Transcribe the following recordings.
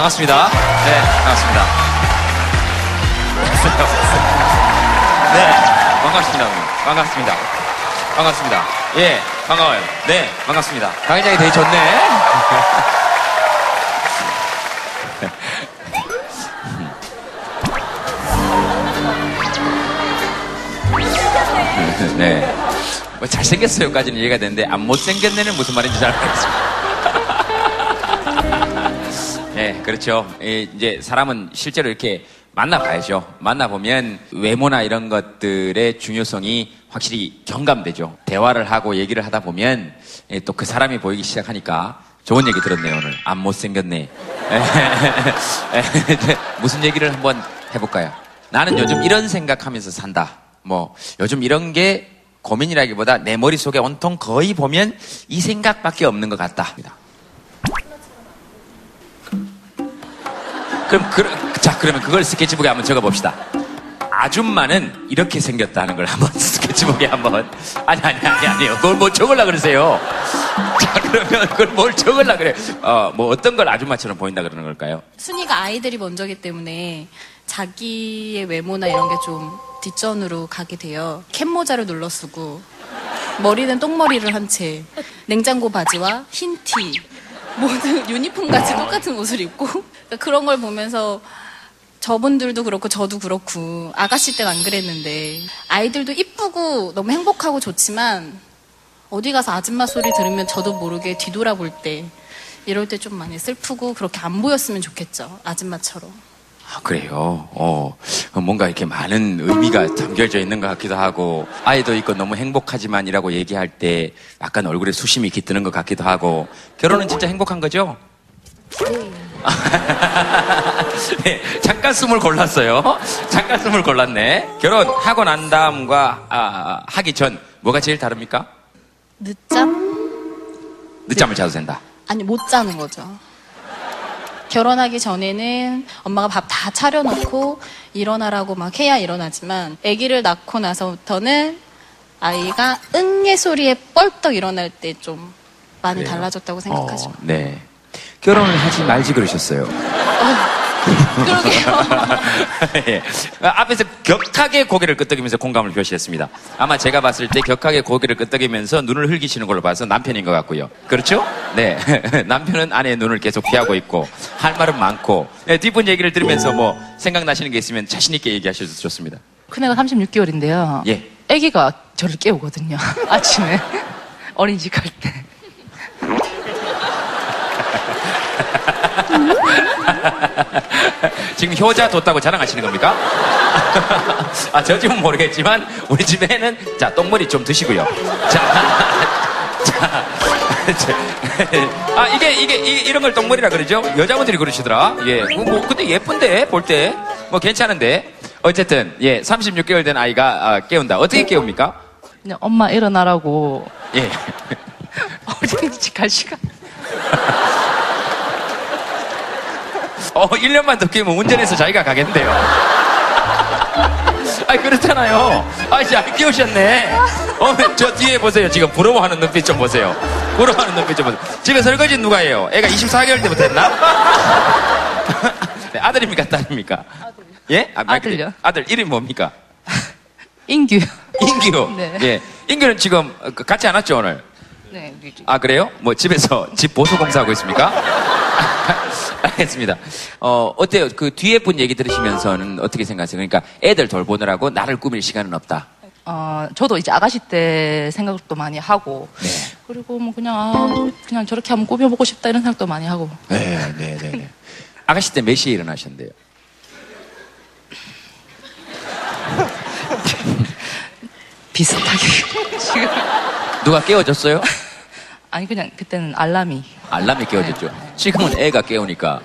반갑습니다. 네, 반갑습니다. 네, 반갑습니다. 반갑습니다. 반갑습니다. 예, 반가워요. 네, 반갑습니다. 강의장이 되게 좋네. 네. 뭐 잘생겼어요까지는 이해가 되는데 안 못생겼네는 무슨 말인지 잘 모르겠습니다. 네, 그렇죠. 예, 이제 사람은 실제로 이렇게 만나봐야죠. 만나보면 외모나 이런 것들의 중요성이 확실히 경감되죠. 대화를 하고 얘기를 하다 보면 예, 또그 사람이 보이기 시작하니까 좋은 얘기 들었네요, 오늘. 안 못생겼네. 무슨 얘기를 한번 해볼까요? 나는 요즘 이런 생각하면서 산다. 뭐, 요즘 이런 게 고민이라기보다 내 머릿속에 온통 거의 보면 이 생각밖에 없는 것 같다. 그럼, 그, 자, 그러면 그걸 스케치북에 한번 적어봅시다. 아줌마는 이렇게 생겼다는 걸 한번 스케치북에 한번. 아니, 아니, 아니, 아니요. 그걸 뭐 적으려 그러세요. 자, 그러면 그걸 뭘 적으려 그래. 어, 뭐 어떤 걸 아줌마처럼 보인다 그러는 걸까요? 순위가 아이들이 먼저기 때문에 자기의 외모나 이런 게 좀 뒷전으로 가게 돼요. 캡모자를 눌러 쓰고, 머리는 똥머리를 한 채, 냉장고 바지와 흰 티, 모든 유니폼 같이 똑같은 옷을 입고, 그러니까 그런 걸 보면서 저분들도 그렇고 저도 그렇고 아가씨 때는 안 그랬는데 아이들도 이쁘고 너무 행복하고 좋지만 어디 가서 아줌마 소리 들으면 저도 모르게 뒤돌아볼 때 이럴 때 좀 많이 슬프고 그렇게 안 보였으면 좋겠죠 아줌마처럼 아, 그래요. 어, 뭔가 이렇게 많은 의미가 담겨져 있는 것 같기도 하고, 아이도 있고 너무 행복하지만이라고 얘기할 때 약간 얼굴에 수심이 깃드는 것 같기도 하고, 결혼은 진짜 행복한 거죠? 네, 잠깐 숨을 골랐어요. 잠깐 숨을 골랐네. 결혼하고 난 다음과 아, 하기 전 뭐가 제일 다릅니까? 늦잠? 늦잠을 자도 된다. 아니 못 자는 거죠 결혼하기 전에는 엄마가 밥 다 차려놓고 일어나라고 막 해야 일어나지만 아기를 낳고 나서부터는 아이가 응애 소리에 뻘떡 일어날 때 좀 많이 그래요? 달라졌다고 생각하죠. 어, 네. 결혼을 하지 말지 그러셨어요. 그러게요. 예. 앞에서 격하게 고개를 끄덕이면서 공감을 표시했습니다. 아마 제가 봤을 때 격하게 고개를 끄덕이면서 눈을 흘기시는 걸로 봐서 남편인 것 같고요. 그렇죠? 네. 남편은 아내의 눈을 계속 피하고 있고 할 말은 많고 네, 뒷분 얘기를 들으면서 뭐 생각나시는 게 있으면 자신 있게 얘기하셔도 좋습니다. 큰애가 36개월인데요. 예. 아기가 저를 깨우거든요. 아침에 어린이집 갈 때. 지금 효자 뒀다고 자랑하시는 겁니까? 아, 저 집은 모르겠지만, 우리 집에는, 자, 똥머리 좀 드시고요. 자, 자, 자, 아, 이게, 이게, 이- 이런 걸 똥머리라 그러죠? 여자분들이 그러시더라. 예. 뭐, 뭐, 근데 예쁜데, 볼 때. 뭐, 괜찮은데. 어쨌든, 예, 36개월 된 아이가 아, 깨운다. 어떻게 깨웁니까? 그냥 엄마 일어나라고 예. 어린이집 갈 시간. 어, 1년만 더 끼면 운전해서 자기가 가겠는데요. 아 그렇잖아요. 아, 잘 끼우셨네. 어, 저 뒤에 보세요. 지금 부러워하는 눈빛 좀 보세요. 부러워하는 눈빛 좀 보세요. 집에 설거지 누가 해요? 애가 24개월 때부터 했나? 네, 아들입니까? 딸입니까? 예? 아, 말 그대로. 아들요. 아들 이름이 뭡니까? 인규. 인규. 네. 예. 인규는 지금 그 같이 안 왔죠, 오늘? 네, 아, 그래요? 뭐 집에서 집 보수 공사하고 있습니까? 알겠습니다. 어, 어때요? 그 뒤에 분 얘기 들으시면서는 어떻게 생각하세요? 그러니까 애들 돌보느라고 나를 꾸밀 시간은 없다. 어, 저도 이제 아가씨 때 생각도 많이 하고. 네. 그리고 뭐 그냥, 아, 그냥 저렇게 한번 꾸며보고 싶다 이런 생각도 많이 하고. 네, 네, 네. 네. 아가씨 때 몇 시에 일어나셨는데요? 비슷하게. 지금. 누가 깨워줬어요? 아니, 그냥 그때는 알람이. 알람이 깨워줬죠. 지금은 애가 깨우니까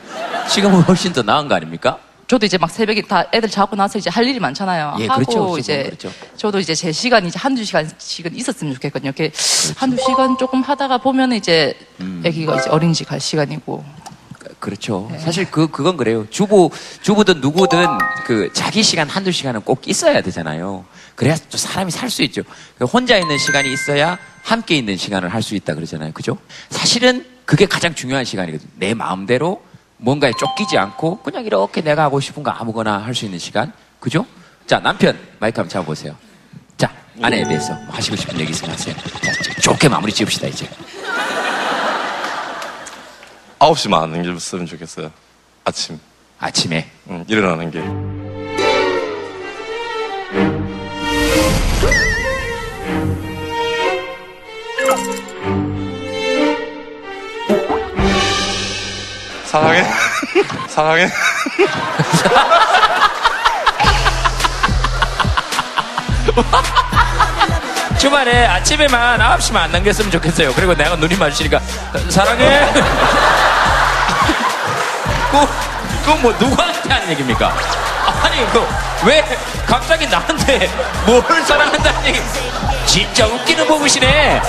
지금은 훨씬 더 나은 거 아닙니까? 저도 이제 막 새벽에 다 애들 자고 나서 이제 할 일이 많잖아요. 예, 하고 그렇죠. 이제 그렇죠. 저도 이제 제 시간이 이제 한두 시간씩은 있었으면 좋겠거든요. 이렇게 한두 시간 조금 하다가 보면 이제 음. 아기가 이제 어린이집 갈 시간이고. 그렇죠. 사실 그, 그건 그래요. 주부, 주부든 누구든 그 자기 시간 한두 시간은 꼭 있어야 되잖아요. 그래야 또 사람이 살 수 있죠. 그 혼자 있는 시간이 있어야 함께 있는 시간을 할 수 있다 그러잖아요. 그죠? 사실은 그게 가장 중요한 시간이거든요. 내 마음대로 뭔가에 쫓기지 않고 그냥 이렇게 내가 하고 싶은 거 아무거나 할 수 있는 시간. 그죠? 자, 남편 마이크 한번 잡아보세요. 자, 아내에 대해서 뭐 하시고 싶은 얘기 있으면 하세요. 자, 좋게 마무리 지읍시다, 이제. 9시만 안 남겼으면 좋겠어요. 아침. 아침에. 음, 일어나는 게. 사랑해. 사랑해. 주말에 아침에만 9시만 안 남겼으면 좋겠어요. 그리고 내가 눈이 마주치니까, 사랑해. 그, 그뭐 누구한테 하는 얘기입니까? 아니, 그, 왜 갑자기 나한테 뭘 사랑한다는 얘기. 진짜 웃기는 부부시네.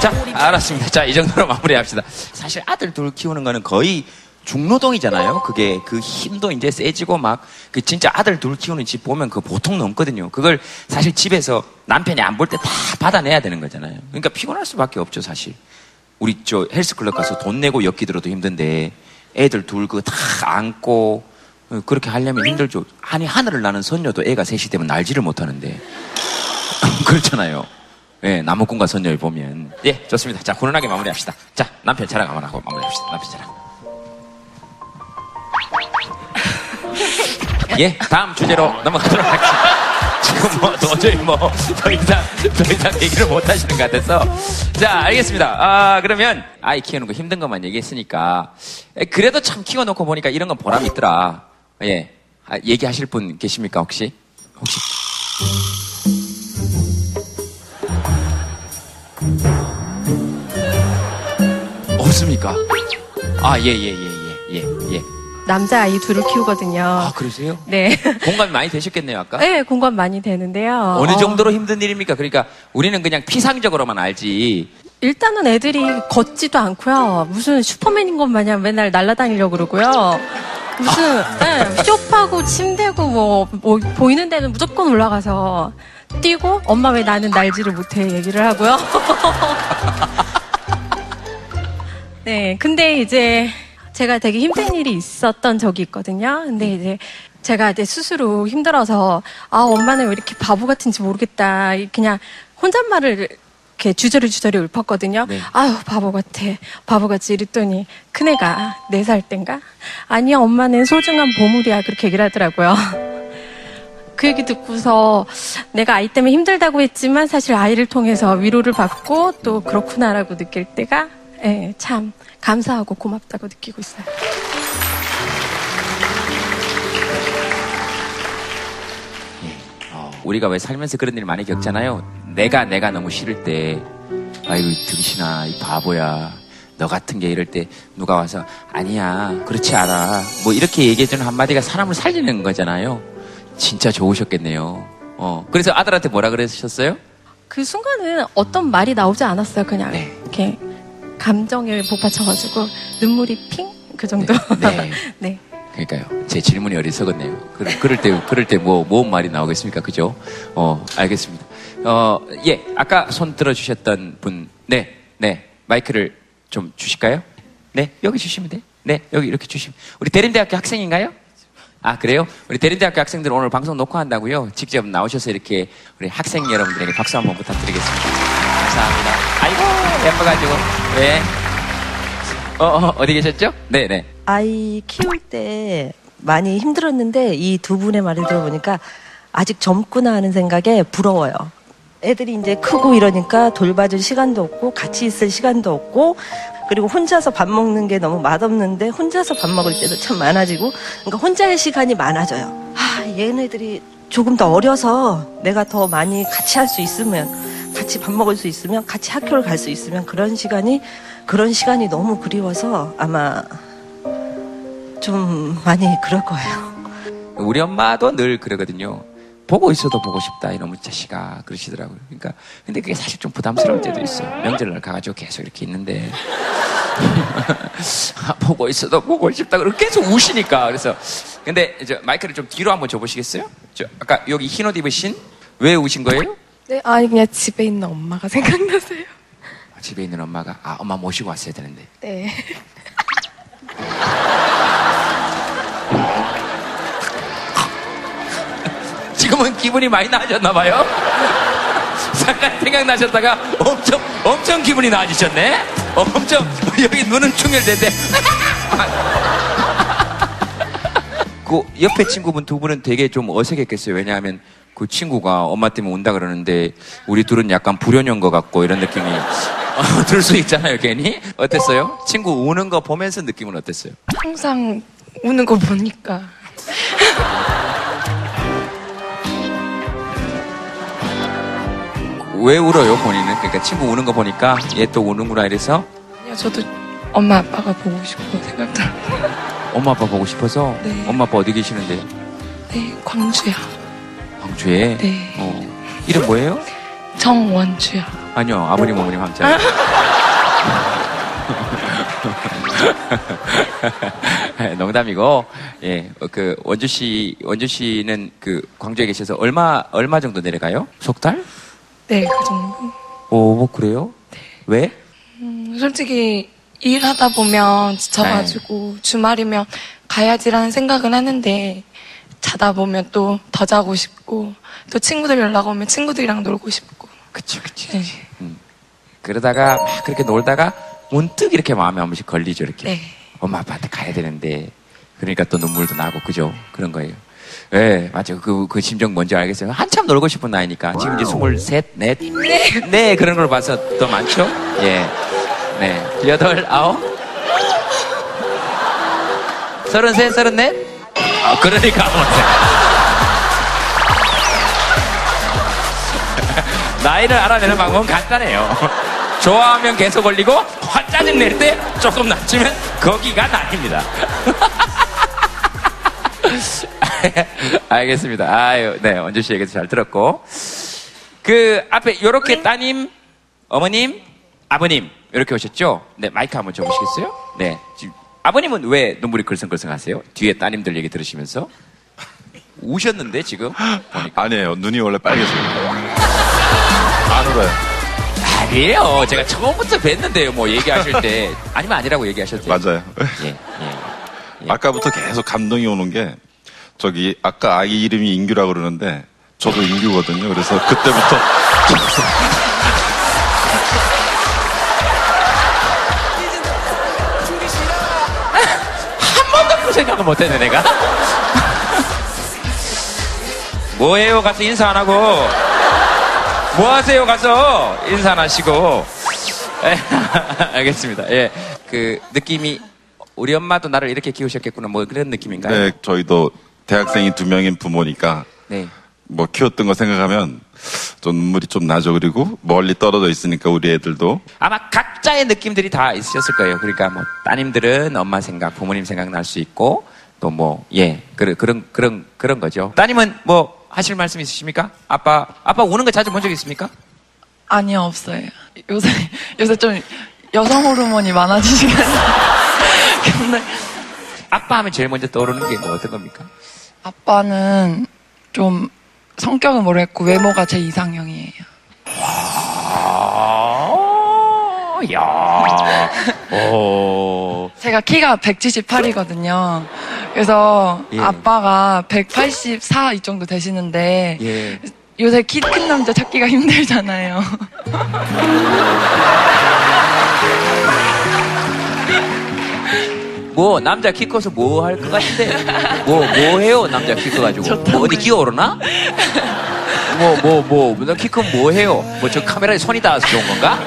자, 알았습니다. 자, 이 정도로 마무리합시다. 사실 아들 둘 키우는 거는 거의 중노동이잖아요. 그게 그 힘도 이제 세지고 막 그 진짜 아들 둘 키우는 집 보면 그 보통 넘거든요. 그걸 사실 집에서 남편이 안 볼 때 다 받아내야 되는 거잖아요. 그러니까 피곤할 수밖에 없죠, 사실. 우리 저 헬스클럽 가서 돈 내고 엮기 들어도 힘든데 애들 둘 그거 다 안고 어, 그렇게 하려면 힘들죠. 아니 하늘을 나는 선녀도 애가 셋이 되면 날지를 못하는데 그렇잖아요. 예, 나무꾼과 선녀를 보면 예 좋습니다. 자 훈훈하게 마무리합시다. 자 남편 자랑 한번 하고 마무리합시다. 남편 자랑. 예, 다음 주제로 넘어가도록 하겠습니다. 지금 뭐 도저히 뭐 더 이상 더 이상 얘기를 못 하시는 것 같아서 자 알겠습니다. 아 그러면 아이 키우는 거 힘든 것만 얘기했으니까 에, 그래도 참 키워놓고 보니까 이런 건 보람 있더라. 예, 아, 얘기하실 분 계십니까 혹시? 혹시? 없습니까? 아 예 예 예 예 예 예. 남자 아이 둘을 키우거든요. 아 그러세요? 네. 공감이 많이 되셨겠네요 아까. 네, 공감 많이 되는데요. 어느 어, 정도로 힘든 일입니까? 그러니까 우리는 그냥 피상적으로만 알지. 일단은 애들이 걷지도 않고요. 무슨 슈퍼맨인 것 마냥 맨날 날아다니려고 그러고요. 무슨, 네, 쇼파고 침대고 뭐, 뭐, 보이는 데는 무조건 올라가서 뛰고, 엄마 왜 나는 날지를 못해 얘기를 하고요. 네, 근데 이제 제가 되게 힘든 일이 있었던 적이 있거든요. 근데 이제 제가 이제 스스로 힘들어서 아 엄마는 왜 이렇게 바보 같은지 모르겠다. 그냥 혼잣말을 이렇게 주저리 주저리 읊었거든요. 네. 아유 바보 같아, 바보 같이 이랬더니 큰 애가 네 살 땐가 아니야 엄마는 소중한 보물이야 그렇게 얘기를 하더라고요. 그 얘기 듣고서 내가 아이 때문에 힘들다고 했지만 사실 아이를 통해서 위로를 받고 또 그렇구나라고 느낄 때가 예, 참 감사하고 고맙다고 느끼고 있어요. 어, 우리가 왜 살면서 그런 일 많이 겪잖아요. 내가 내가 너무 싫을 때, 아이고 이 등신아, 이 바보야. 너 같은 게 이럴 때 누가 와서 아니야, 그렇지 않아. 뭐 이렇게 얘기해주는 한마디가 사람을 살리는 거잖아요. 진짜 좋으셨겠네요. 어, 그래서 아들한테 뭐라 그러셨어요? 그 순간은 어떤 말이 나오지 않았어요. 그냥 네. 이렇게 감정에 복받쳐가지고 눈물이 핑 그 정도. 네. 네. 그러니까요. 제 질문이 어리석었네요. 그럴, 그럴 때, 그럴 때 뭐, 뭔 말이 나오겠습니까? 그죠? 어, 알겠습니다. 어, 예. 아까 손 들어주셨던 분. 네, 네. 마이크를 좀 주실까요? 네, 여기 주시면 돼. 네, 여기 이렇게 주시면. 우리 대림대학교 학생인가요? 아, 그래요? 우리 대림대학교 학생들 오늘 방송 녹화한다고요? 직접 나오셔서 이렇게 우리 학생 여러분들에게 박수 한번 부탁드리겠습니다. 감사합니다. 아이고, 예뻐가지고. 네. 어, 어, 어디 계셨죠? 네, 네. 아이 키울 때 많이 힘들었는데 이 두 분의 말을 들어보니까 아직 젊구나 하는 생각에 부러워요. 애들이 이제 크고 이러니까 돌봐줄 시간도 없고 같이 있을 시간도 없고 그리고 혼자서 밥 먹는 게 너무 맛없는데 혼자서 밥 먹을 때도 참 많아지고 그러니까 혼자의 시간이 많아져요. 아, 얘네들이 조금 더 어려서 내가 더 많이 같이 할 수 있으면 같이 밥 먹을 수 있으면 같이 학교를 갈 수 있으면 그런 시간이 그런 시간이 너무 그리워서 아마 좀 많이 그럴 거예요. 우리 엄마도 늘 그러거든요. 보고 있어도 보고 싶다 이놈의 자식아 그러시더라고요. 그러니까 근데 그게 사실 좀 부담스러울 때도 있어요. 명절날 가가지고 계속 이렇게 있는데 아, 보고 있어도 보고 싶다 그러고 계속 우시니까 그래서 근데 저 마이크를 좀 뒤로 한번 줘보시겠어요? 저 아까 여기 흰 옷 입으신 왜 우신 거예요? 네, 아니 그냥 집에 있는 엄마가 생각나세요. 아, 집에 있는 엄마가 아 엄마 모시고 왔어야 되는데. 네. 지금은 기분이 많이 나아졌나 봐요. 잠깐 생각나셨다가 엄청 엄청 기분이 나아지셨네. 엄청 여기 눈은 충혈되대. 그 옆에 친구분 두 분은 되게 좀 어색했겠어요. 왜냐하면 그 친구가 엄마 때문에 온다 그러는데 우리 둘은 약간 불효녀인 것 같고 이런 느낌이 어, 들수 있잖아요. 괜히 어땠어요? 친구 우는 거 보면서 느낌은 어땠어요? 항상 우는 거 보니까 왜 울어요 본인은? 그러니까 친구 우는 거 보니까 얘 또 우는구나 이래서 그냥 저도 엄마 아빠가 보고 싶고 생각더라고요. 엄마 아빠 보고 싶어서 네. 엄마 아빠 어디 계시는데요? 네, 광주요. 광주에. 네. 어. 이름 뭐예요? 정원주요. 아니요 아버님 어머님 함자. 농담이고 예 그 원주 씨 원주 씨는 그 광주에 계셔서 얼마 얼마 정도 내려가요? 석 달? 네, 그 정도. 오, 뭐 그래요? 왜? 음, 솔직히 일하다 보면 지쳐가지고 주말이면 가야지라는 생각은 하는데 자다 보면 또 더 자고 싶고 또 친구들 연락 오면 친구들이랑 놀고 싶고 그치, 그치. 네. 그러다가 막 그렇게 놀다가 문득 이렇게 마음에 한 번씩 걸리죠, 이렇게. 네. 엄마 아빠한테 가야 되는데. 그러니까 또 눈물도 나고, 그죠? 그런 거예요. 예, 맞아요. 그, 그 심정 뭔지 알겠어요. 한참 놀고 싶은 나이니까. 지금 이제 스물셋, 넷. 네. 그런 걸 봐서 더 많죠? 예. 네. 여덟, 아홉. 서른셋, 서른넷? 아, 그러니까. 나이를 알아내는 방법은 간단해요. 좋아하면 계속 올리고, 화 짜증 낼 때 조금 낮추면 거기가 나입니다. 알겠습니다. 아유, 네, 원주 씨 얘기도 잘 들었고. 그 앞에 요렇게 따님, 어머님, 아버님 이렇게 오셨죠? 네, 마이크 한번 줘보시겠어요? 네. 지금 아버님은 왜 눈물이 글썽글썽 하세요? 뒤에 따님들 얘기 들으시면서? 우셨는데 지금 보니까 아니에요. 눈이 원래 빨개져요. 안 울어요. 아니에요. 제가 처음부터 뵀는데요. 뭐 얘기하실 때 아니면 아니라고 얘기하셨죠. 맞아요. 예, 예. 예. 아까부터 계속 감동이 오는 게 저기 아까 아기 이름이 인규라고 그러는데 저도 인규거든요. 그래서 그때부터 생각을 못했네 내가. 뭐해요 가서 인사 안 하고 뭐 하세요 가서 인사 안 하시고. 예, 알겠습니다. 예, 그 느낌이 우리 엄마도 나를 이렇게 키우셨겠구나 뭐 그런 느낌인가요? 네, 저희도 대학생이 두 명인 부모니까 네. 뭐 키웠던 거 생각하면 좀 눈물이 좀 나죠. 그리고 멀리 떨어져 있으니까 우리 애들도 아마 각자의 느낌들이 다 있으셨을 거예요. 그러니까 뭐 따님들은 엄마 생각, 부모님 생각 날 수 있고 또 뭐 예, 그런 그런 그런 그런 거죠. 따님은 뭐 하실 말씀 있으십니까? 아빠 아빠 우는 거 자주 본 적 있습니까? 아니요, 없어요. 요새, 요새 좀 여성 호르몬이 많아지시긴 근데 아빠 하면 제일 먼저 떠오르는 게 뭐 어떤 겁니까? 아빠는 좀 성격은 모르겠고 외모가 제 이상형이에요. 아, 야, 오, 제가 키가 178이거든요. 그래서 예. 아빠가 184 이 정도 되시는데 예. 요새 키 큰 남자 찾기가 힘들잖아요. 뭐 남자 키 커서 뭐 할 것 같은데 뭐뭐 해요 남자 키 커가지고 뭐 어디 기어오르나? 뭐 뭐 뭐키 크면 뭐 해요? 뭐 저 카메라에 손이 닿아서 좋은 건가?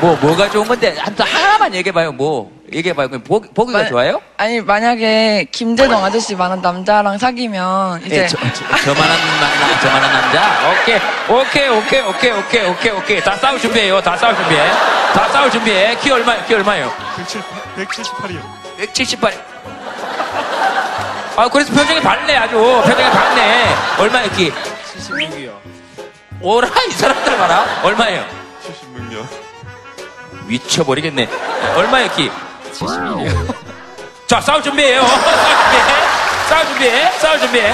뭐 뭐가 좋은 건데 한번 하나만 얘기해봐요 뭐 얘기해봐요 보, 보기가 마- 좋아요? 아니 만약에 김재동 아저씨 만한 남자랑 사귀면 이제 예, 저, 저, 저만한 남, 저만한 남자? 오케이, 오케이, 오케이, 오케이, 오케이, 오케이, 오케이. 다 싸울 준비해요. 다 싸울 준비해. 다 싸울 준비해. 키 얼마, 키 얼마예요? 178이요. 178. 아, 그래서 표정이 밝네, 아주. 표정이 밝네. 얼마예요, 키? 76이요. 오라, 이 사람들 봐라. 얼마예요? 76년. 미쳐버리겠네. 얼마예요, 키? 71이요. 자, 싸울 준비해요. 싸울 준비해. 싸울 준비해. 싸울 준비해.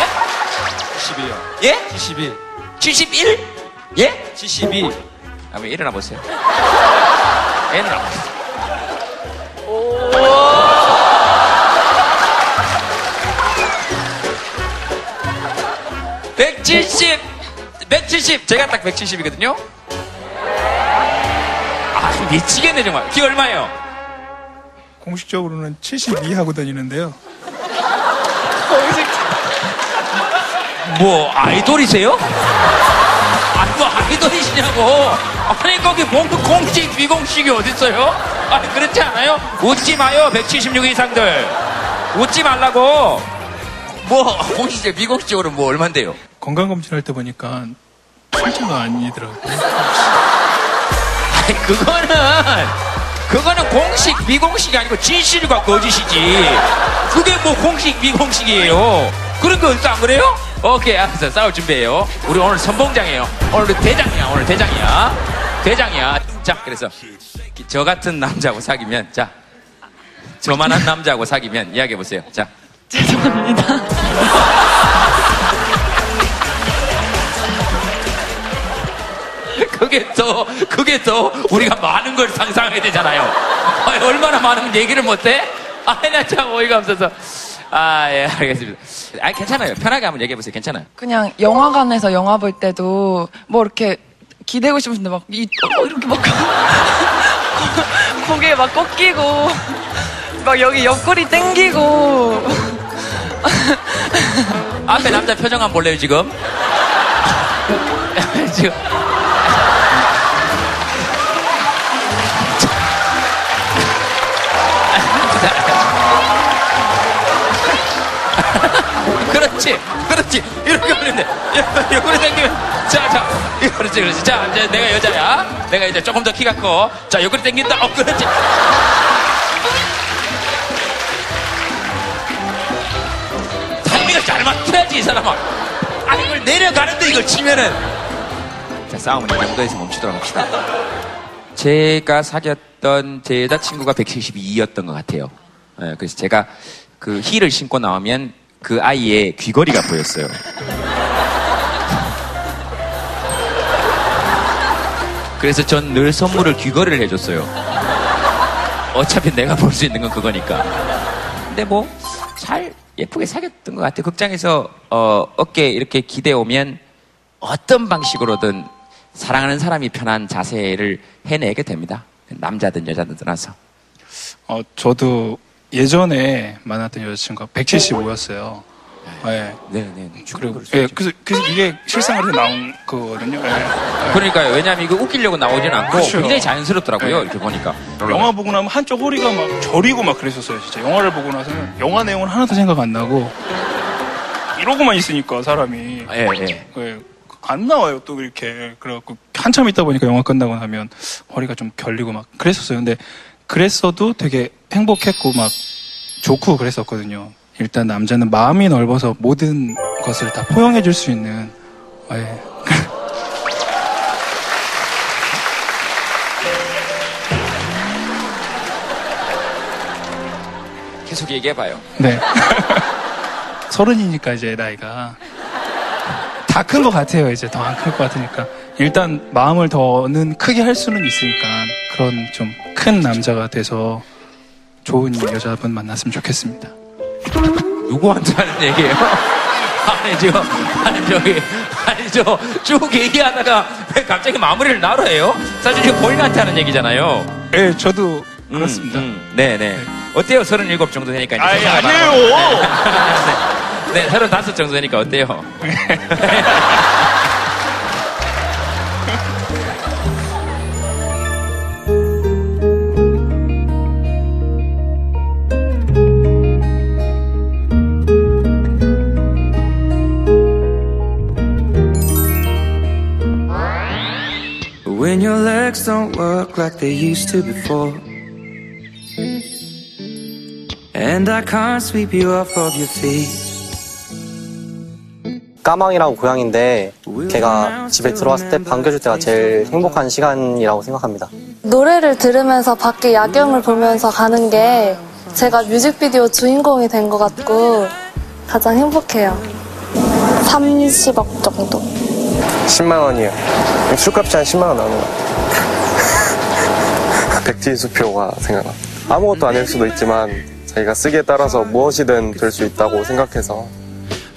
72요. 예? 71. 71? 예? 72. 한번 일어나 보세요. 일어나 보세요. 오! 170! 170. 제가 딱 170이거든요. 아, 미치겠네, 정말. 키 얼마예요? 공식적으로는 72 하고 다니는데요. 뭐, 아이돌이세요? 아니, 뭐, 아이돌이시냐고. 아니, 거기 공, 공식, 비공식이 어딨어요? 아니, 그렇지 않아요? 웃지 마요, 176 이상들. 웃지 말라고. 뭐, 공식적, 비공식적으로 뭐, 얼만데요? 건강검진할 때 보니까 출자가 아니더라고요. 아니, 그거는, 그거는 공식, 비공식이 아니고 진실과 거짓이지. 그게 뭐 공식, 비공식이에요. 그런 거 있어, 안 그래요? 오케이, 알았어. 싸울 준비해요. 우리 오늘 선봉장이에요. 오늘 대장이야, 오늘 대장이야. 대장이야. 자, 그래서, 저 같은 남자하고 사귀면, 자, 저만한 남자하고 사귀면 이야기해보세요. 자. 죄송합니다. 그게 더, 그게 더 우리가 많은 걸 상상해야 되잖아요. 아니, 얼마나 많으면 얘기를 못해? 아니, 나참 어이가 없어서. 아, 예, 알겠습니다. 아, 괜찮아요. 편하게 한번 얘기해보세요. 괜찮아요. 그냥 영화관에서 영화 볼 때도 뭐 이렇게 기대고 싶은데 막 이, 어, 이렇게 막 고개 막 꺾이고 막 여기 옆구리 땡기고 앞에 남자 표정 한번 볼래요, 지금? 지금. 그렇지, 그렇지. 이렇게 하면 돼. 옆구리 당기면. 자, 자. 그렇지, 그렇지. 자, 이제 내가 여자야. 내가 이제 조금 더 키가 커. 자, 옆구리 당긴다. 어, 그렇지. 타이밍을 잘 맞춰야지, 이 사람아. 아니, 이걸 내려가는데 이걸 치면은. 자, 싸움은 이 정도에서 멈추도록 합시다. 제가 사귀었던 제 여자친구가 172였던 것 같아요. 예, 그래서 제가 그 힐을 신고 나오면 그 아이의 귀걸이가 보였어요. 그래서 전 늘 선물을 귀걸이를 해줬어요. 어차피 내가 볼 수 있는 건 그거니까. 근데 뭐, 잘 예쁘게 사귀었던 것 같아요. 극장에서, 어, 어깨 이렇게 기대 오면 어떤 방식으로든 사랑하는 사람이 편한 자세를 해내게 됩니다. 남자든 여자든 떠나서. 어, 저도 예전에 만났던 여자친구가 175였어요. 네. 네, 네. 그리고, 예, 그래서, 그래서 이게 실생활에서 나온 거거든요. 예. 그러니까요. 왜냐하면 이거 웃기려고 나오진 않고 그렇죠. 굉장히 자연스럽더라고요. 네. 이렇게 보니까. 영화 보고 나면 한쪽 허리가 막 저리고 막 그랬었어요, 진짜. 영화를 보고 나서는 영화 내용은 하나도 생각 안 나고 이러고만 있으니까 사람이 예, 예. 예, 안 나와요 또 이렇게 그래갖고 한참 있다 보니까 영화 끝나고 나면 허리가 좀 결리고 막 그랬었어요. 근데 그랬어도 되게 행복했고 막 좋고 그랬었거든요. 일단 남자는 마음이 넓어서 모든 것을 다 포용해 줄 수 있는 예. 계속 얘기해봐요. 네. 서른이니까 이제 나이가 다 큰 것 같아요. 이제 더 안 클 것 같으니까 일단 마음을 더는 크게 할 수는 있으니까 그런 좀 큰 남자가 돼서 좋은 여자분 만났으면 좋겠습니다. 누구한테 하는 얘기예요? 아니, 저, 아니, 저기, 아니, 저, 쭉 얘기하다가 왜 갑자기 마무리를 나로 해요? 사실 지금 본인한테 하는 얘기잖아요. 네, 저도 음, 그렇습니다. 음, 네 네. 어때요? 37 정도 되니까. 이제 아니, 아니에요. 네, 네, 35 정도 되니까 어때요? like they used to before. And I can't sweep you off of your feet. 까망이라고 고양인데 걔가 집에 들어왔을 때 반겨줄 때가 제일 행복한 시간이라고 생각합니다. 노래를 들으면서 밖에 야경을 보면서 가는 게 제가 뮤직비디오 주인공이 된 것 같고 가장 행복해요. 30억 정도. 10만 원이요. 술값이 한 10만 원 나오는 것 같아요. 백지수표가 생각나. 아무것도 아닐 수도 있지만 자기가 쓰기에 따라서 무엇이든 될 수 있다고 생각해서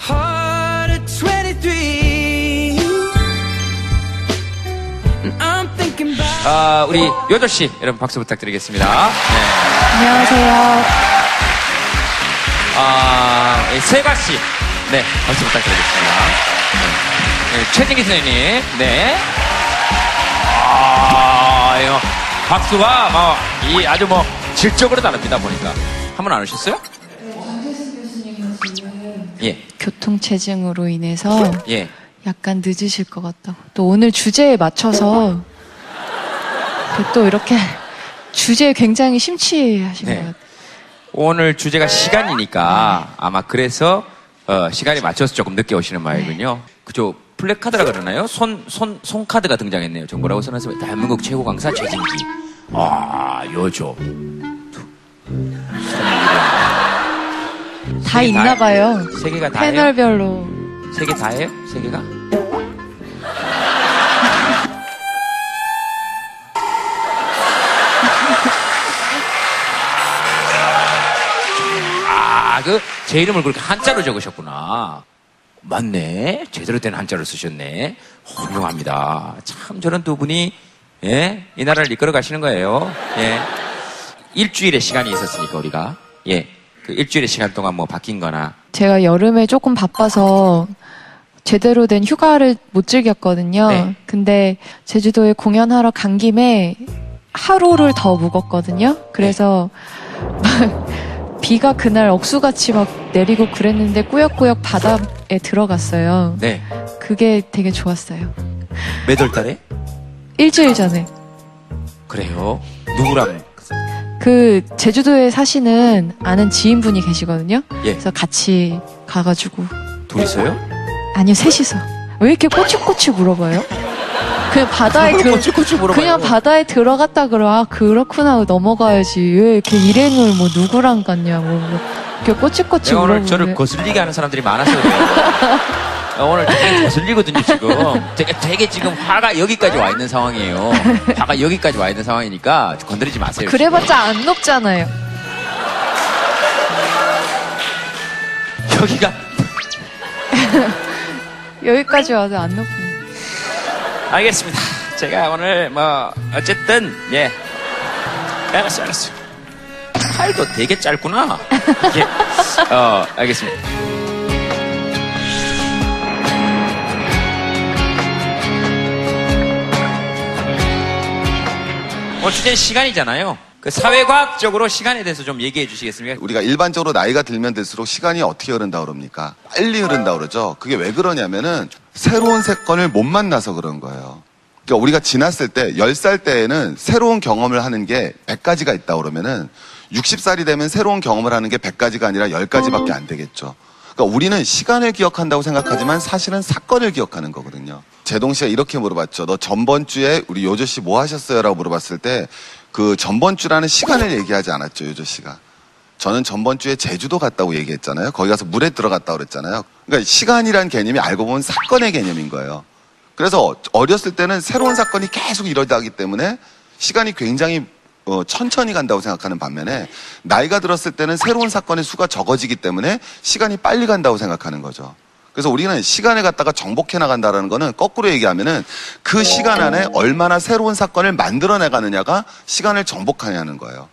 Heart at 23. 아, 우리 요조 씨, 여러분 박수 부탁드리겠습니다. 네. 안녕하세요. 아, 예, 세가 씨. 네, 박수 부탁드리겠습니다. 네. 네, 최진기 선생님. 네. 아, 예, 박수가 뭐, 이 아주 뭐, 질적으로 다릅니다, 보니까. 한 번 안 오셨어요? 예, 교통체증으로 인해서 예. 약간 늦으실 것 같다고. 또 오늘 주제에 맞춰서 그또 이렇게 주제에 굉장히 심취하신 것 네. 같아요. 오늘 주제가 시간이니까 아마 그래서 어, 시간에 맞춰서 조금 늦게 오시는 모양이군요. 그죠? 플래카드라 그러나요? 손, 손, 손카드가 등장했네요. 저 뭐라고 써놨어요? 대한민국 최고 강사 최진기. 아, 요조. 다 있나 봐요. 세 개가 다 해요? 패널별로. 세 개다 해요? 세 개가? 아, 그, 제 이름을 그렇게 한자로 적으셨구나. 맞네. 제대로 된 한자를 쓰셨네. 훌륭합니다. 참 저런 두 분이, 예, 이 나라를 이끌어 가시는 거예요. 예. 일주일의 시간이 있었으니까, 우리가. 예. 그 일주일의 시간 동안 뭐 바뀐 거나. 제가 여름에 조금 바빠서 제대로 된 휴가를 못 즐겼거든요. 네. 근데 제주도에 공연하러 간 김에 하루를 더 묵었거든요. 그래서 비가 그날 억수같이 막 내리고 그랬는데 꾸역꾸역 바다에 들어갔어요. 네. 그게 되게 좋았어요. 몇월 달에? 일주일 전에. 그래요. 누구랑? 그 제주도에 사시는 아는 지인분이 계시거든요. 예. 그래서 같이 가가지고 둘이서요? 아니요 셋이서 왜 이렇게 꼬치꼬치 물어봐요? 그냥 바다에 들 꼬치꼬치. 그냥 바다에 들어갔다 그러 아 그렇구나 넘어가야지 왜 이렇게 일행을 뭐 누구랑 갔냐고 뭐 이렇게 꼬치꼬치 제가 오늘 물어보네. 저를 거슬리게 하는 사람들이 많아서 그래요. 어, 오늘 되게 거슬리거든요, 지금. 되게, 되게 지금 화가 여기까지 와 있는 상황이에요. 화가 여기까지 와 있는 상황이니까 건드리지 마세요. 그래봤자 안 녹잖아요. 여기가 여기까지 와도 안 녹. 알겠습니다. 제가 오늘 뭐 어쨌든 예 알았어 알았어. 팔도 되게 짧구나. 예. 어 알겠습니다. 오늘 주제 시간이잖아요. 그 사회과학적으로 시간에 대해서 좀 얘기해 주시겠습니까? 우리가 일반적으로 나이가 들면 들수록 시간이 어떻게 흐른다 그럽니까? 빨리 흐른다 그러죠. 그게 왜 그러냐면은 새로운 사건을 못 만나서 그런 거예요. 그러니까 우리가 지났을 때 10살 때에는 새로운 경험을 하는 게 100가지가 있다 그러면은 60살이 되면 새로운 경험을 하는 게 100가지가 아니라 10가지밖에 안 되겠죠. 그러니까 우리는 시간을 기억한다고 생각하지만 사실은 사건을 기억하는 거거든요. 제동 씨가 이렇게 물어봤죠. 너 전번 주에 우리 요조 씨 뭐 하셨어요? 라고 물어봤을 때 그 전번 주라는 시간을 얘기하지 않았죠, 요조 씨가. 저는 전번 주에 제주도 갔다고 얘기했잖아요. 거기 가서 물에 들어갔다고 그랬잖아요. 그러니까 시간이란 개념이 알고 보면 사건의 개념인 거예요. 그래서 어렸을 때는 새로운 사건이 계속 일어나기 때문에 시간이 굉장히 어, 천천히 간다고 생각하는 반면에 나이가 들었을 때는 새로운 사건의 수가 적어지기 때문에 시간이 빨리 간다고 생각하는 거죠. 그래서 우리는 시간을 갖다가 정복해 나간다라는 거는 거꾸로 얘기하면은 그 시간 안에 얼마나 새로운 사건을 만들어 나가느냐가 시간을 정복하냐는 거예요.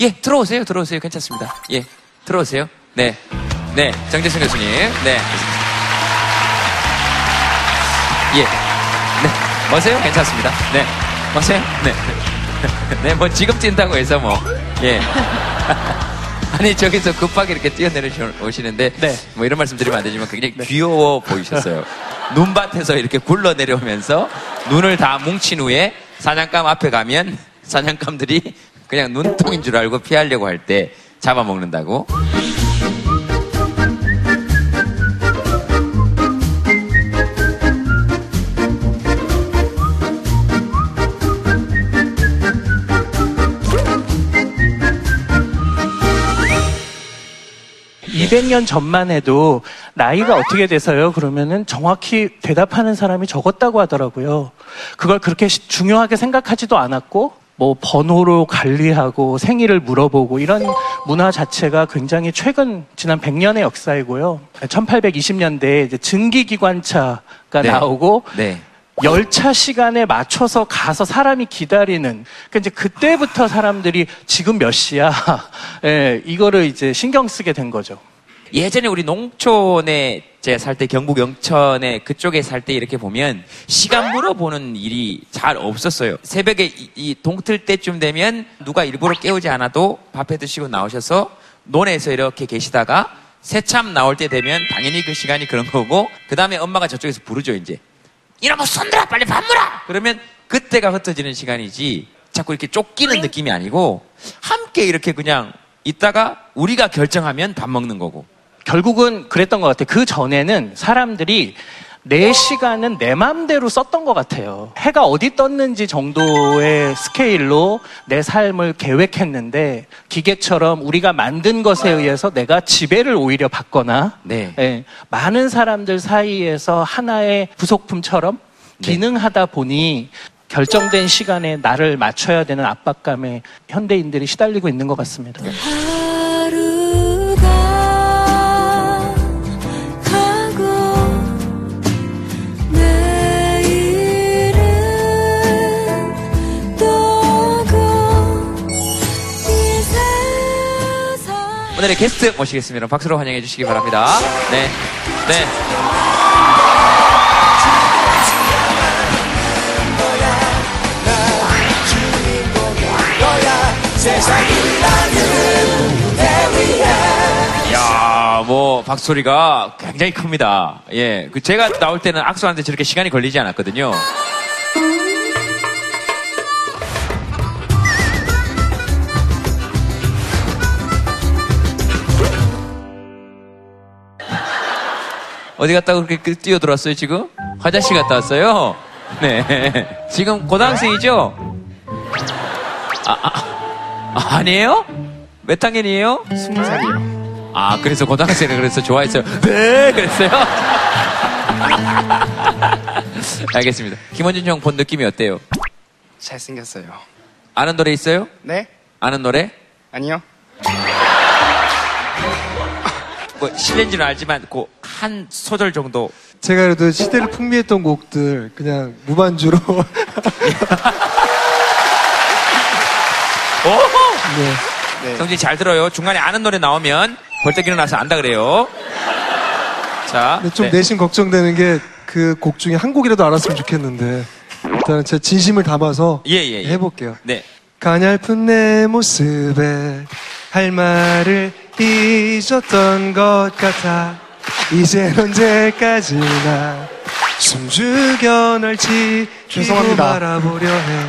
예, 들어오세요, 들어오세요. 괜찮습니다. 예, 들어오세요. 네. 네, 정재승 교수님. 네. 예. 네. 오세요? 괜찮습니다. 네. 오세요? 네. 네, 뭐 지금 뛴다고 해서 뭐. 예. 아니, 저기서 급하게 이렇게 뛰어내려오시는데. 뭐 이런 말씀 드리면 안 되지만 굉장히 귀여워 보이셨어요. 눈밭에서 이렇게 굴러 내려오면서 눈을 다 뭉친 후에 사냥감 앞에 가면 사냥감들이 그냥 눈통인 줄 알고 피하려고 할 때 잡아먹는다고. 200년 전만 해도 나이가 어떻게 돼서요? 그러면은 정확히 대답하는 사람이 적었다고 하더라고요. 그걸 그렇게 시- 중요하게 생각하지도 않았고, 뭐 번호로 관리하고 생일을 물어보고 이런 문화 자체가 굉장히 최근 지난 100년의 역사이고요. 1820년대에 이제 증기기관차가 네. 나오고 네. 열차 시간에 맞춰서 가서 사람이 기다리는. 그러니까 이제 그때부터 사람들이 지금 몇 시야? 예, 이거를 이제 신경 쓰게 된 거죠. 예전에 우리 농촌에 제가 살 때 경북 영천에 그쪽에 살 때 이렇게 보면 시간 물어보는 일이 잘 없었어요. 새벽에 이, 이 동틀 때쯤 되면 누가 일부러 깨우지 않아도 밥해 드시고 나오셔서 논에서 이렇게 계시다가 새참 나올 때 되면 당연히 그 시간이 그런 거고 그 다음에 엄마가 저쪽에서 부르죠 이제 이러면 손들어! 빨리 밥 물어! 그러면 그때가 흩어지는 시간이지 자꾸 이렇게 쫓기는 느낌이 아니고 함께 이렇게 그냥 있다가 우리가 결정하면 밥 먹는 거고 결국은 그랬던 것 같아요. 그 전에는 사람들이 내 시간은 내 마음대로 썼던 것 같아요. 해가 어디 떴는지 정도의 스케일로 내 삶을 계획했는데 기계처럼 우리가 만든 것에 의해서 내가 지배를 오히려 받거나 네. 예, 많은 사람들 사이에서 하나의 부속품처럼 기능하다 보니 결정된 시간에 나를 맞춰야 되는 압박감에 현대인들이 시달리고 있는 것 같습니다. 오늘의 게스트 모시겠습니다. 박수로 환영해 주시기 바랍니다. 네. 네. 이야, 뭐, 박소리가 굉장히 큽니다. 예. 그 제가 나올 때는 악수하는데 저렇게 시간이 걸리지 않았거든요. 어디 갔다가 그렇게 그 뛰어들었어요, 지금? 화장실 갔다 왔어요? 네. 지금 고등학생이죠? 아, 아, 아, 아니에요? 몇 학년이에요? 스무 살이요. 아, 그래서 고등학생을 그래서 좋아했어요. 네, 그랬어요? 알겠습니다. 김원준 형 본 느낌이 어때요? 잘생겼어요. 아는 노래 있어요? 네? 아는 노래? 아니요. 뭐, 실례인지는 알지만, 그, 한 소절 정도. 제가 그래도 시대를 풍미했던 곡들 그냥 무반주로 오! 네. 성진 잘 들어요. 중간에 아는 노래 나오면 벌떡 일어나서 안다 그래요. 자. 근데 좀 네. 내심 걱정되는 게 그 곡 중에 한 곡이라도 알았으면 좋겠는데 일단은 제 진심을 담아서 예, 예, 예. 해볼게요. 네. 가냘픈 내 모습에 할 말을 잊었던 것 같아. 이젠 언제까지나 숨죽여 널 지키고 죄송합니다. 바라보려 해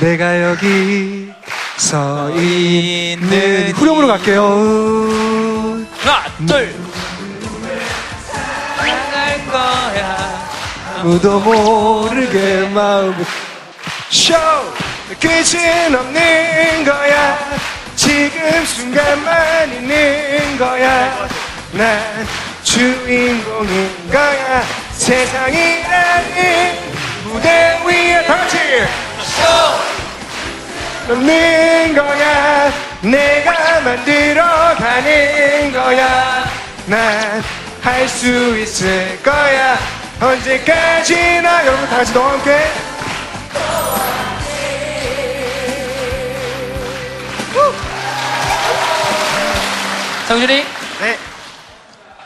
내가 여기 서 있는 후렴으로 갈게요. 하나, 둘. 사랑할 거야. 아무도 모르게 마음을 쇼 끝은 없는 거야 지금 순간만 있는 거야. 난 주인공인 거야. 세상이라는 무대 위에 다 같이. 쇼 없는 거야. 내가 만들어 가는 거야. 난 할 수 있을 거야. 언제까지나 여러분 다 같이 너와 함께 성준이? 네.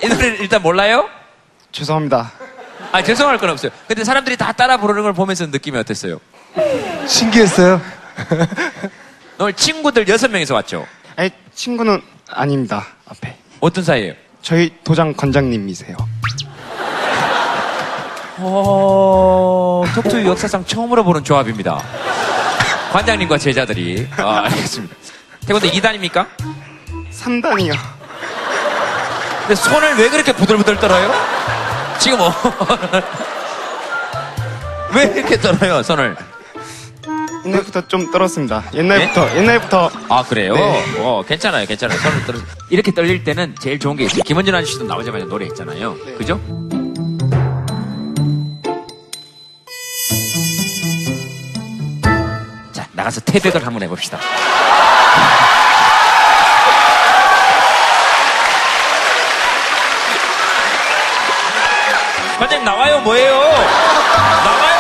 이 노래 일단 몰라요? 죄송합니다. 아, 죄송할 건 없어요. 근데 사람들이 다 따라 부르는 걸 보면서 느낌이 어땠어요? 신기했어요 오늘 친구들 여섯 명이서 왔죠? 아니, 친구는 아닙니다. 앞에. 어떤 사이예요? 저희 도장 관장님이세요. 어, 톡투 역사상 처음으로 보는 조합입니다. 관장님과 제자들이. 아, 알겠습니다. 태권도 2단입니까? 3단이요. 근데 손을 왜 그렇게 부들부들 떨어요? 지금 뭐. 왜 이렇게 떨어요, 손을? 옛날부터 좀 떨었습니다. 옛날부터, 옛날부터. 아, 그래요? 네. 어, 괜찮아요, 괜찮아요. 손을 떨어 이렇게 떨릴 때는 제일 좋은 게 있어요. 김원준 아저씨도 나오자마자 노래했잖아요. 그죠? 자, 나가서 태백을 한번 해봅시다. 나와요. 뭐예요? 나와요.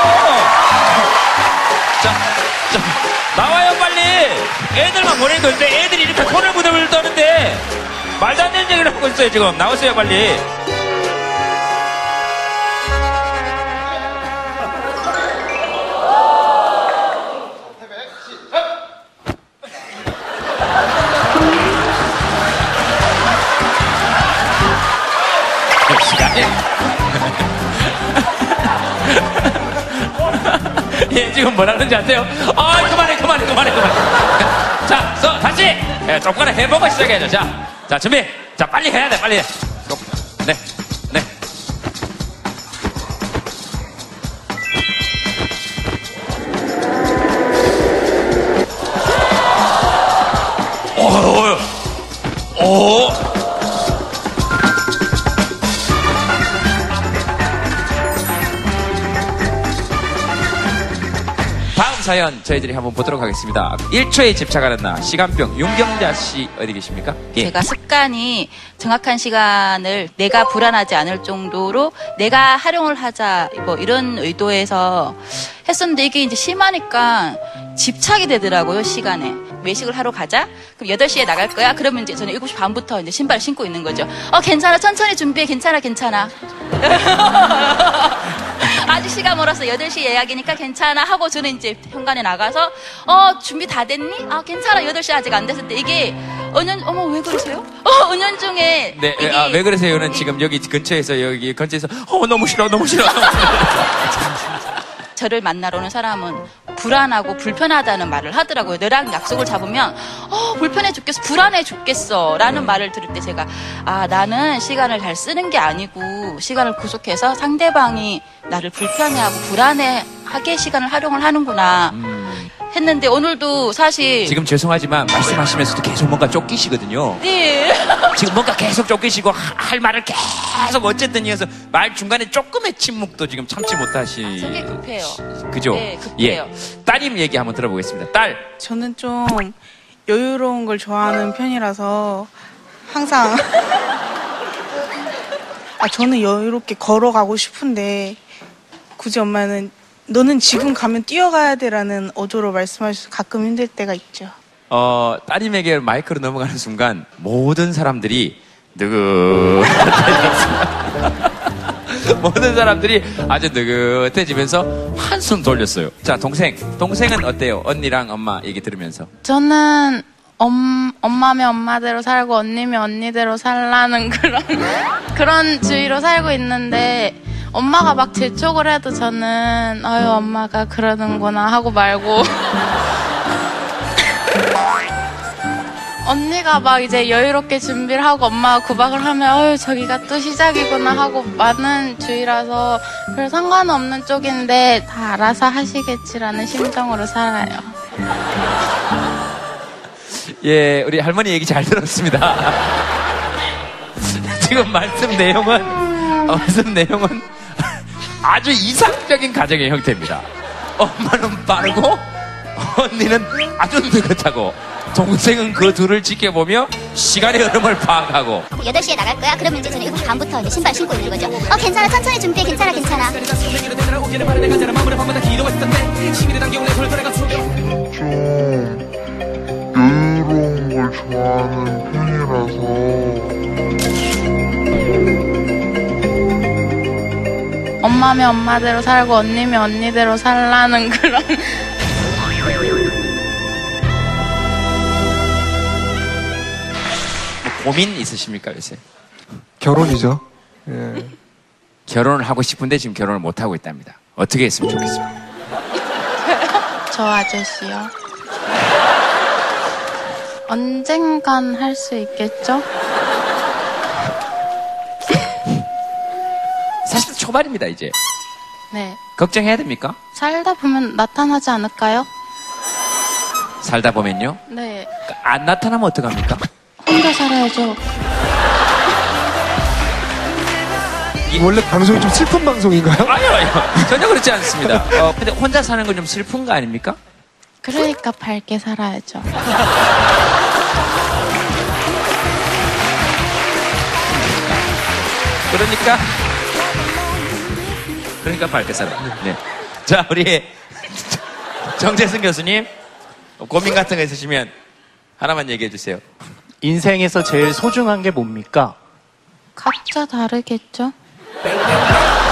자, 자, 나와요 빨리. 애들만 보내는 건데 애들이 이렇게 손을 부들부들 떠는데 말도 안 되는 얘기를 하고 있어요 지금. 나오세요 빨리. 예, 지금 뭐라는지 아세요? 아, 그만해, 그만해, 그만해, 그만해. 자, 서, 다시! 예, 조금만 해보고 시작해야죠. 자, 자, 준비. 자, 빨리 해야 돼, 빨리 해. 조- 네, 사연 저희들이 한번 보도록 하겠습니다. 1초에 집착하는 나 시간병 윤경자 씨 어디 계십니까? 예. 제가 습관이 정확한 시간을 내가 불안하지 않을 정도로 내가 활용을 하자 뭐 이런 의도에서 했었는데 이게 이제 심하니까 집착이 되더라고요 시간에 외식을 하러 가자. 그럼 8시에 나갈 거야? 그러면 이제 저는 7시 반부터 이제 신발 신고 있는 거죠. 어 괜찮아. 천천히 준비해. 괜찮아 괜찮아. 시간 멀었어 8시 예약이니까 괜찮아 하고 저는 이제 현관에 나가서 어 준비 다 됐니? 아 괜찮아. 8시 아직 안 됐을 때. 이게 은연 어머 왜 그러세요? 어 은연 중에 네, 이게 아, 왜 그러세요는 지금 여기 근처에서 여기 근처에서. 어 너무 싫어 너무 싫어. 저를 만나러 오는 사람은 불안하고 불편하다는 말을 하더라고요. 너랑 약속을 잡으면 어, 불편해 죽겠어, 불안해 죽겠어 라는 말을 들을 때 제가 아 나는 시간을 잘 쓰는 게 아니고 시간을 구속해서 상대방이 나를 불편해하고 불안해하게 시간을 활용을 하는구나 했는데 오늘도 사실 지금 죄송하지만 말씀하시면서도 계속 뭔가 쫓기시거든요. 네. 지금 뭔가 계속 쫓기시고 하- 할 말을 계속 어쨌든 이어서 말 중간에 조금의 침묵도 지금 참지 못하시. 성격 급해요. 그죠? 네, 급해요. 예. 따님 얘기 한번 들어보겠습니다. 딸. 저는 좀 여유로운 걸 좋아하는 편이라서 항상 아 저는 여유롭게 걸어가고 싶은데 굳이 엄마는 너는 지금 가면 뛰어가야 돼라는 어조로 말씀하셔서 가끔 힘들 때가 있죠. 어, 따님에게 마이크로 넘어가는 순간 모든 사람들이 느긋 모든 사람들이 아주 느긋해지면서 한숨 돌렸어요. 자, 동생. 동생은 어때요? 언니랑 엄마 얘기 들으면서. 저는 엄, 엄마면 엄마대로 살고 언니면 언니대로 살라는 그런 그런 주의로 살고 있는데 엄마가 막 재촉을 해도 저는 아유 엄마가 그러는구나 하고 말고 언니가 막 이제 여유롭게 준비를 하고 엄마가 구박을 하면 어유 저기가 또 시작이구나 하고 많은 주의라서 별 상관없는 쪽인데 다 알아서 하시겠지라는 심정으로 살아요. 예, 우리 할머니 얘기 잘 들었습니다. 지금 말씀 내용은, 어, 말씀 내용은 아주 이상적인 가정의 형태입니다. 엄마는 빠르고, 언니는 아주 느긋하고, 동생은 그 둘을 지켜보며 시간의 흐름을 파악하고, 8시에 나갈 거야? 그러면 이제 저는 7시 반부터 이제 신발 신고 있는 거죠. 어, 괜찮아. 천천히 준비해. 괜찮아. 괜찮아. 여유로운 걸 좋아하는 편이라서 엄마면 엄마대로 살고 언니면 언니대로 살라는 그런 뭐 고민 있으십니까, 요새? 결혼이죠. 예. 결혼을 하고 싶은데 지금 결혼을 못 하고 있답니다. 어떻게 했으면 좋겠습니까? 저 아저씨요. 언젠간 할 수 있겠죠? 초반입니다, 이제. 네. 걱정해야 됩니까? 살다 보면 나타나지 않을까요? 살다 보면요. 네. 안 나타나면 어떡합니까? 혼자 살아야죠. 원래 방송이 좀 슬픈 방송인가요? 아니요, 아니요. 전혀 그렇지 않습니다. 어, 근데 혼자 사는 건 좀 슬픈 거 아닙니까? 그러니까 밝게 살아야죠. 그러니까 그러니까 밝게 살아. 네. 자, 우리 정재승 교수님 고민 같은 거 있으시면 하나만 얘기해 주세요. 인생에서 제일 소중한 게 뭡니까? 각자 다르겠죠?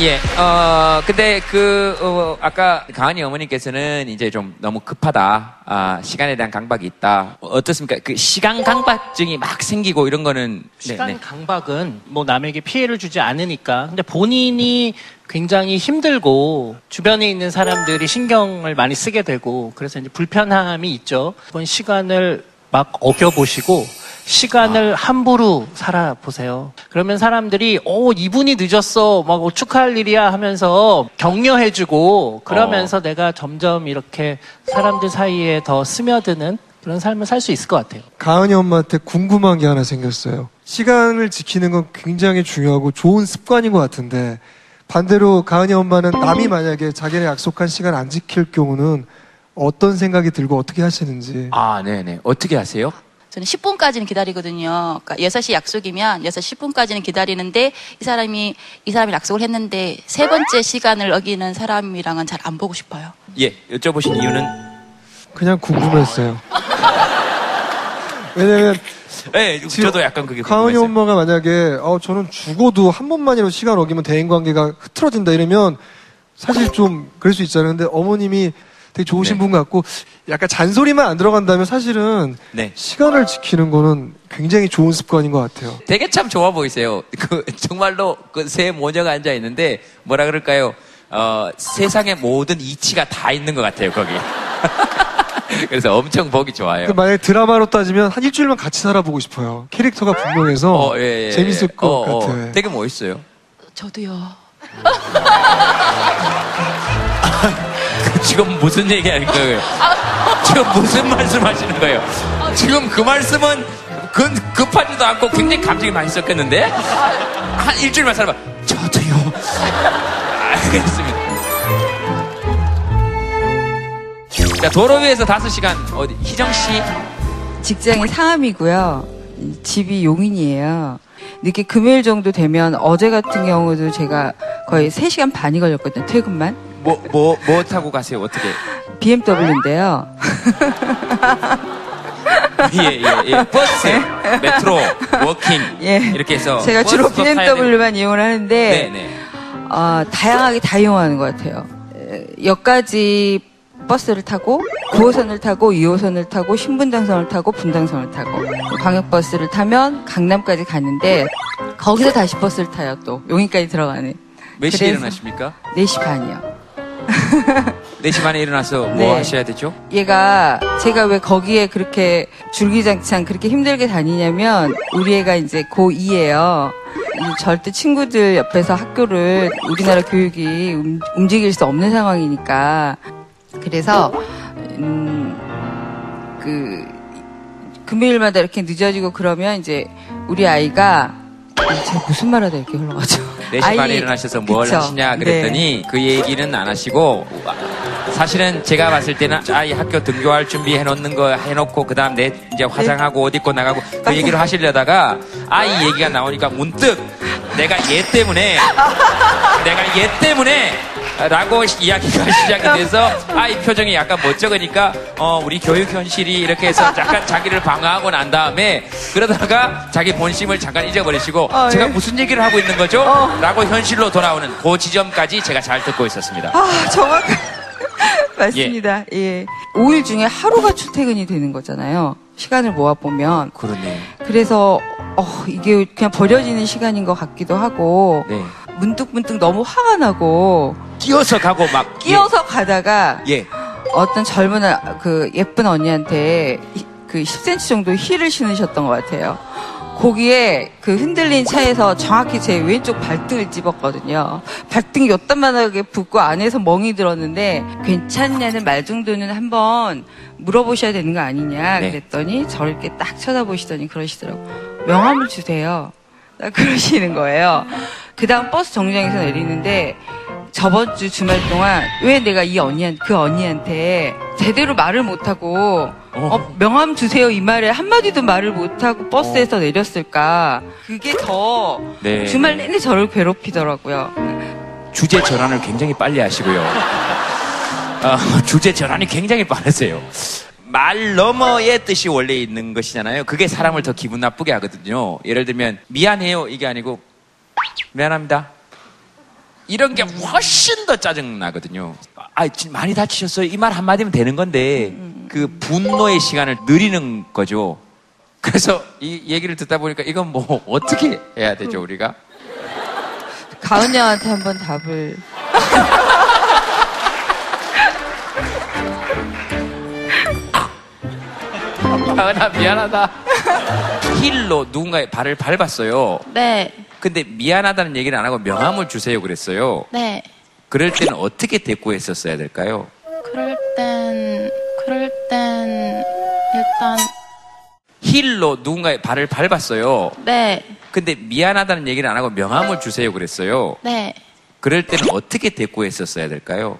예, 어, 근데 그, 어, 아까 강한이 어머니께서는 이제 좀 너무 급하다. 아, 시간에 대한 강박이 있다. 어, 어떻습니까? 그 시간 강박증이 막 생기고 이런 거는. 시간 네, 네. 강박은 뭐 남에게 피해를 주지 않으니까. 근데 본인이 굉장히 힘들고 주변에 있는 사람들이 신경을 많이 쓰게 되고 그래서 이제 불편함이 있죠. 한번 시간을 막 어겨보시고 시간을 함부로 살아보세요. 그러면 사람들이, 오, 이분이 늦었어. 막 어, 축하할 일이야 하면서 격려해주고 그러면서 내가 점점 이렇게 사람들 사이에 더 스며드는 그런 삶을 살 수 있을 것 같아요. 가은이 엄마한테 궁금한 게 하나 생겼어요. 시간을 지키는 건 굉장히 중요하고 좋은 습관인 것 같은데 반대로 가은이 엄마는 남이 만약에 자기네 약속한 시간 안 지킬 경우는 어떤 생각이 들고 어떻게 하시는지. 아, 네네. 어떻게 하세요? 저는 10분까지는 기다리거든요. 그러니까 6시 약속이면 6시 10분까지는 기다리는데 이 사람이 이 사람이 약속을 했는데 세 번째 시간을 어기는 사람이랑은 잘 안 보고 싶어요. 예, 여쭤보신 이유는? 그냥 궁금했어요. 왜냐면 예, 저도 약간 그게 가은이 궁금했어요. 엄마가 만약에 어 저는 죽어도 한 번만이라도 시간 어기면 대인 관계가 흐트러진다 이러면 사실 좀 그럴 수 있잖아요. 근데 어머님이 되게 좋으신 분 같고 약간 잔소리만 안 들어간다면 사실은 네. 시간을 지키는 거는 굉장히 좋은 습관인 것 같아요. 되게 참 좋아 보이세요. 그 정말로 그 새 모녀가 앉아 있는데 뭐라 그럴까요? 어, 세상의 모든 이치가 다 있는 것 같아요 거기. 그래서 엄청 보기 좋아요. 그 만약에 드라마로 따지면 한 일주일만 같이 살아보고 싶어요. 캐릭터가 분명해서 어, 예, 예, 재밌을 예. 것 어, 어, 같아요. 되게 멋있어요. 저도요. 지금 무슨 얘기 하는 거예요? 지금 무슨 말씀 하시는 거예요? 지금 그 말씀은 급, 급하지도 않고 굉장히 감정이 많이 섞였는데? 한 일주일만 살아봐. 저도요. 알겠습니다. 자, 도로 위에서 다섯 시간 어디, 희정씨? 직장이 상암이고요. 집이 용인이에요. 이렇게 금요일 정도 되면 어제 같은 경우도 제가 거의 3시간 반이 걸렸거든요. 퇴근만. 뭐, 뭐, 뭐 타고 가세요? 어떻게? BMW인데요. 예, 예, 예. 버스, Metro, walking. 이렇게 해서. 예. 제가 주로. BMW만 이용을 하는데 네, 네. 어, 다양하게 다 이용하는 것 같아요. 에, 역까지 버스를 타고 9호선을 타고 2호선을 타고 신분당선을 타고 분당선을 타고 광역버스를 타면 강남까지 가는데 거기서 다시 버스를 타요 또 용인까지 들어가는 몇 시에 일어나십니까? 4시 반이요 4시 반에 일어나서 뭐 네. 하셔야 되죠? 얘가 제가 왜 거기에 그렇게 줄기장창 그렇게 힘들게 다니냐면 우리 애가 이제 고2예요. 절대 친구들 옆에서 학교를 우리나라 교육이 움- 움직일 수 없는 상황이니까 그래서 음 그 금요일마다 이렇게 늦어지고 그러면 이제 우리 아이가 제가 무슨 말하다 이렇게 흘러가죠. 4시 반에 아이- 일어나셔서 뭘 그쵸. 하시냐 그랬더니 네. 그 얘기는 안 하시고 사실은 제가 봤을 때는 아이 학교 등교할 준비 해놓는 거 해놓고 그 다음 내 이제 화장하고 옷 입고 나가고 그 얘기를 하시려다가 아이 얘기가 나오니까 문득 내가 얘 때문에 내가 얘 때문에 라고 이야기가 시작이 돼서 아이 표정이 약간 멋쩍으니까 어 우리 교육 현실이 이렇게 해서 약간 자기를 방어하고 난 다음에 그러다가 자기 본심을 잠깐 잊어버리시고 아, 제가 예. 무슨 얘기를 하고 있는 거죠? 라고 현실로 돌아오는 그 지점까지 제가 잘 듣고 있었습니다. 아, 정확 맞습니다. 예. 5일 중에 하루가 출퇴근이 되는 거잖아요. 시간을 모아보면. 그러네. 그래서, 어, 이게 그냥 버려지는 시간인 것 같기도 하고. 네. 문득문득 너무 화가 나고. 끼어서 가고 막. 끼어서 가다가. 예. 어떤 젊은, 아- 그, 예쁜 언니한테 히- 그 10cm 정도 힐을 신으셨던 것 같아요. 거기에 그 흔들린 차에서 정확히 제 왼쪽 발등을 찝었거든요. 발등이 요딴만하게 붓고 안에서 멍이 들었는데 괜찮냐는 말 정도는 한번 물어보셔야 되는 거 아니냐 네. 그랬더니 저를 이렇게 딱 쳐다보시더니 그러시더라고. 명함을 주세요. 딱 그러시는 거예요. 그 다음 버스 정류장에서 내리는데 저번 주 주말 동안 왜 내가 이 언니한 그 언니한테 제대로 말을 못하고 어, 명함 주세요 이 말에 한마디도 말을 못하고 버스에서 내렸을까 그게 더 네. 주말 내내 저를 괴롭히더라고요 주제 전환을 굉장히 빨리 하시고요. 어, 주제 전환이 굉장히 빠르세요. 말 너머의 뜻이 원래 있는 것이잖아요. 그게 사람을 더 기분 나쁘게 하거든요. 예를 들면 미안해요 이게 아니고 미안합니다. 이런 게 훨씬 더 짜증 나거든요. 아, 진- 많이 다치셨어요. 이 말 한마디면 되는 건데 그 분노의 시간을 느리는 거죠. 그래서 이 얘기를 듣다 보니까 이건 뭐 어떻게 해야 되죠 우리가? 가은이 형한테 한번 답을. 가은아 미안하다. 힐로 누군가의 발을 밟았어요. 네, 근데 미안하다는 얘기를 안 하고 명함을 주세요 그랬어요. 네. 그럴 때는 어떻게 대꾸했었어야 될까요? 그럴 땐, 그럴 땐, 일단, 힐로 누군가의 발을 밟았어요. 네, 근데 미안하다는 얘기를 안 하고 명함을 주세요 그랬어요. 네. 그럴 때는 어떻게 대꾸했었어야 될까요?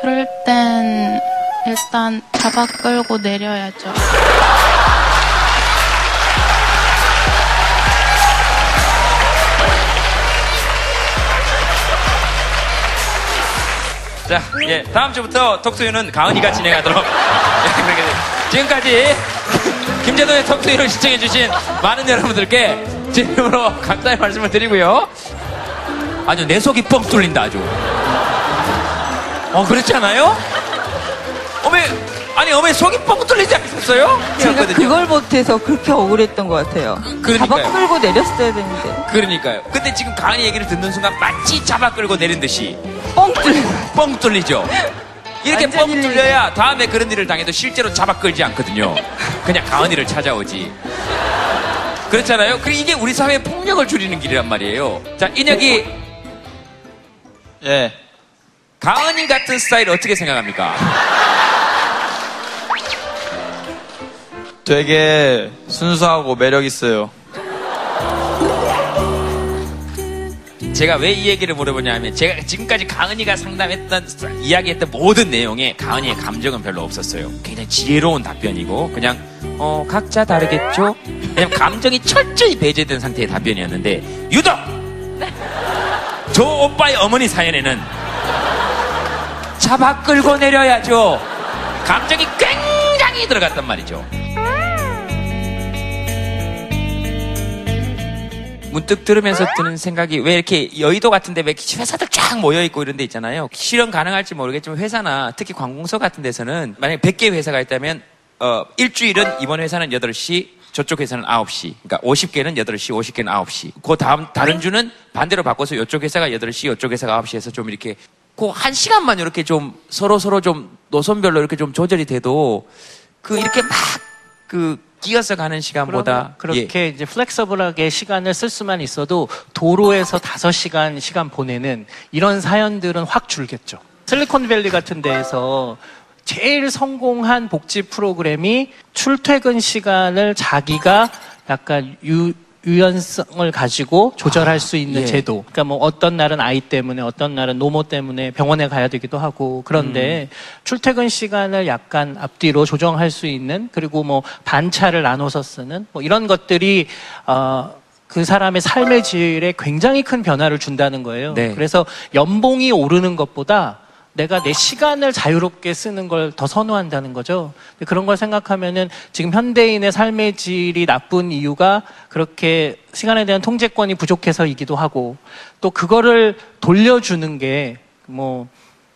그럴 땐, 일단, 잡아 끌고 내려야죠. 자, 예, 다음 주부터 톡투유는 가은이가 진행하도록. 예. 지금까지 김재동의 톡투유를 시청해주신 많은 여러분들께 진심으로 감사의 말씀을 드리고요. 아주 내 속이 뻥 뚫린다, 아주. 어, 그렇지 않아요? 어메, 아니, 어메 속이 뻥 뚫리지 않으셨어요? 제가 그걸 못해서 그렇게 억울했던 것 같아요. 그러니까요. 잡아 끌고 내렸어야 되는데. 그러니까요. 근데 지금 가은이 얘기를 듣는 순간 마치 잡아 끌고 내린 듯이 뻥 뚫려. 뻥 뚫리죠. 이렇게 뻥 뚫려야 다음에 그런 일을 당해도 실제로 잡아 끌지 않거든요. 그냥 가은이를 찾아오지. 그렇잖아요. 그리고 이게 우리 사회의 폭력을 줄이는 길이란 말이에요. 자, 인혁이 예. 가은이 같은 스타일 어떻게 생각합니까? 되게 순수하고 매력 있어요. 제가 왜 이 얘기를 물어보냐면 제가 지금까지 가은이가 상담했던 이야기했던 모든 내용에 가은이의 감정은 별로 없었어요. 굉장히 지혜로운 답변이고 그냥 어 각자 다르겠죠. 왜냐면 감정이 철저히 배제된 상태의 답변이었는데 유독 저 오빠의 어머니 사연에는 잡아 끌고 내려야죠. 감정이 굉장히 들어갔단 말이죠. 문득 들으면서 드는 생각이 왜 이렇게 여의도 같은데 왜 회사들 쫙 모여있고 이런 데 있잖아요. 실현 가능할지 모르겠지만 회사나 특히 관공서 같은 데서는 만약에 100개 회사가 있다면 어, 일주일은 이번 회사는 8시 저쪽 회사는 9시. 그러니까 50개는 8시, 50개는 9시. 그 다음 다른 주는 반대로 바꿔서 이쪽 회사가 8시, 이쪽 회사가 9시에서 좀 이렇게 그 한 시간만 이렇게 좀 서로 서로 좀 노선별로 이렇게 좀 조절이 돼도 그 이렇게 막 그 끼어서 가는 시간보다 그렇게 이제 플렉서블하게 시간을 쓸 수만 있어도 도로에서 5시간 시간 보내는 이런 사연들은 확 줄겠죠. 실리콘밸리 같은 데에서 제일 성공한 복지 프로그램이 출퇴근 시간을 자기가 약간 유, 유연성을 가지고 조절할 수 있는 예. 제도. 그러니까 뭐 어떤 날은 아이 때문에 어떤 날은 노모 때문에 병원에 가야 되기도 하고 그런데 출퇴근 시간을 약간 앞뒤로 조정할 수 있는 그리고 뭐 반차를 나눠서 쓰는 뭐 이런 것들이 어, 그 사람의 삶의 질에 굉장히 큰 변화를 준다는 거예요. 네. 그래서 연봉이 오르는 것보다 내가 내 시간을 자유롭게 쓰는 걸 더 선호한다는 거죠. 그런 걸 생각하면은 지금 현대인의 삶의 질이 나쁜 이유가 그렇게 시간에 대한 통제권이 부족해서이기도 하고 또 그거를 돌려주는 게 뭐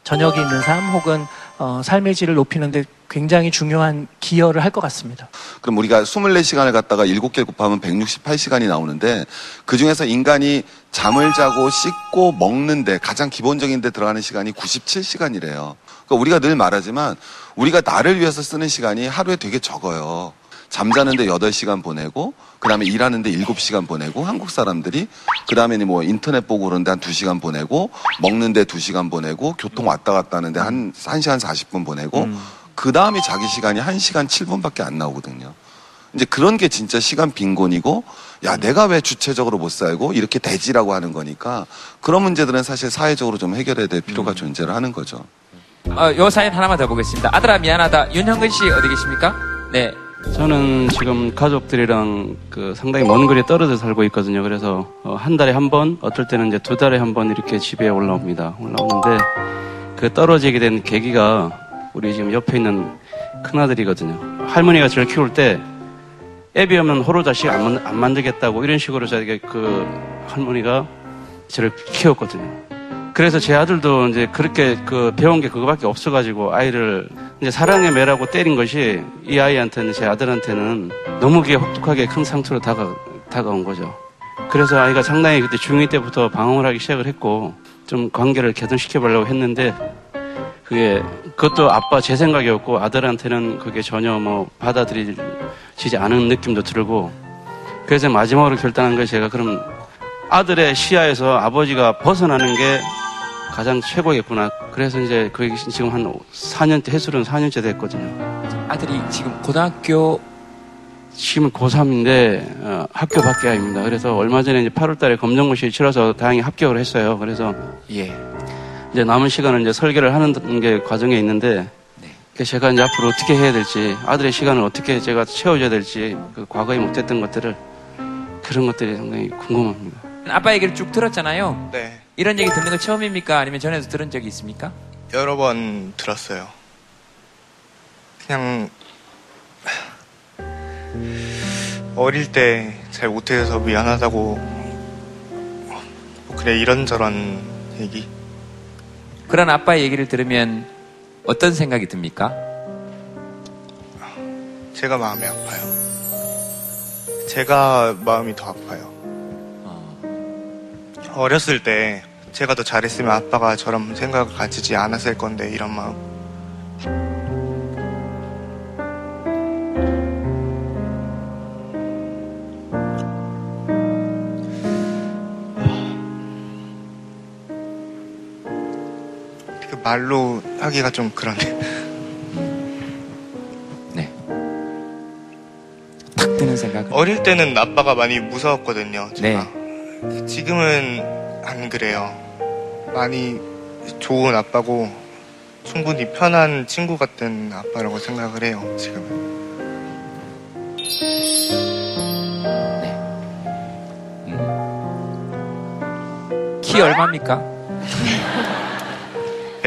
저녁이 있는 삶 혹은 어, 삶의 질을 높이는데 굉장히 중요한 기여를 할 것 같습니다. 그럼 우리가 24시간을 갖다가 7개 곱하면 168시간이 나오는데 그 중에서 인간이 잠을 자고 씻고 먹는데 가장 기본적인 데 들어가는 시간이 97시간이래요. 그러니까 우리가 늘 말하지만 우리가 나를 위해서 쓰는 시간이 하루에 되게 적어요. 잠자는데 8시간 보내고 그 다음에 일하는데 7시간 보내고 한국 사람들이 그 다음에 뭐 인터넷 보고 그러는데 한 2시간 보내고 먹는데 2시간 보내고 교통 왔다 갔다 하는데 한 1시간 40분 보내고 그 다음에 자기 시간이 1시간 7분밖에 안 나오거든요. 이제 그런 게 진짜 시간 빈곤이고 야 내가 왜 주체적으로 못 살고 이렇게 되지라고 하는 거니까 그런 문제들은 사실 사회적으로 좀 해결해야 될 필요가 존재를 하는 거죠. 어, 요 사연 하나만 더 보겠습니다. 아들아 미안하다. 윤형근 씨 어디 계십니까? 네. 저는 지금 가족들이랑 그 상당히 먼 거리에 떨어져 살고 있거든요. 그래서 어, 한 달에 한 번, 어떨 때는 이제 두 달에 한 번 이렇게 집에 올라옵니다. 올라오는데 그 떨어지게 된 계기가 우리 지금 옆에 있는 큰아들이거든요. 할머니가 저를 키울 때 애비 없는 호로 자식 안, 만- 안 만들겠다고 이런 식으로 저에게 그 할머니가 저를 키웠거든요. 그래서 제 아들도 이제 그렇게 그 배운 게 그거밖에 없어가지고 아이를 이제 사랑의 매라고 때린 것이 이 아이한테는 제 아들한테는 너무 그게 혹독하게 큰 상처로 다가, 다가온 거죠. 그래서 아이가 상당히 그때 중2 때부터 방황을 하기 시작을 했고 좀 관계를 개선시켜 보려고 했는데 그게 그것도 아빠 제 생각이었고 아들한테는 그게 전혀 뭐 받아들이지 않은 느낌도 들고 그래서 마지막으로 결단한 것이 제가 그럼 아들의 시야에서 아버지가 벗어나는 게 가장 최고겠구나. 그래서 이제 그게 지금 한 4년째, 해수는 4년째 됐거든요. 아들이 지금 고등학교 지금 고3인데 어, 학교 밖에 아닙니다. 그래서 얼마 전에 이제 8월 달에 검정고시 치러서 다행히 합격을 했어요. 그래서 예. 이제 남은 시간은 이제 설계를 하는 게 과정에 있는데 그래서 제가 이제 앞으로 어떻게 해야 될지 아들의 시간을 어떻게 제가 채워줘야 될지 그 과거에 못했던 것들을 그런 것들이 상당히 궁금합니다. 아빠 얘기를 쭉 들었잖아요. 네. 이런 얘기 듣는 거 처음입니까? 아니면 전에도 들은 적이 있습니까? 여러 번 들었어요. 그냥 어릴 때 잘 못해서 미안하다고 뭐 그래 이런저런 얘기 그런 아빠의 얘기를 들으면 어떤 생각이 듭니까? 제가 마음이 아파요. 제가 마음이 더 아파요. 어 렸을 때 제가 더 잘했으면 아빠가 저런 생각을 가지지 않았을 건데 이런 마음. 말로 하기가 좀 그러네. 탁 드는 생각. 어릴 때는 아빠가 많이 무서웠거든요. 제가. 네. 지금은 안 그래요. 많이 좋은 아빠고 충분히 편한 친구 같은 아빠라고 생각을 해요. 지금은. 키 얼마입니까?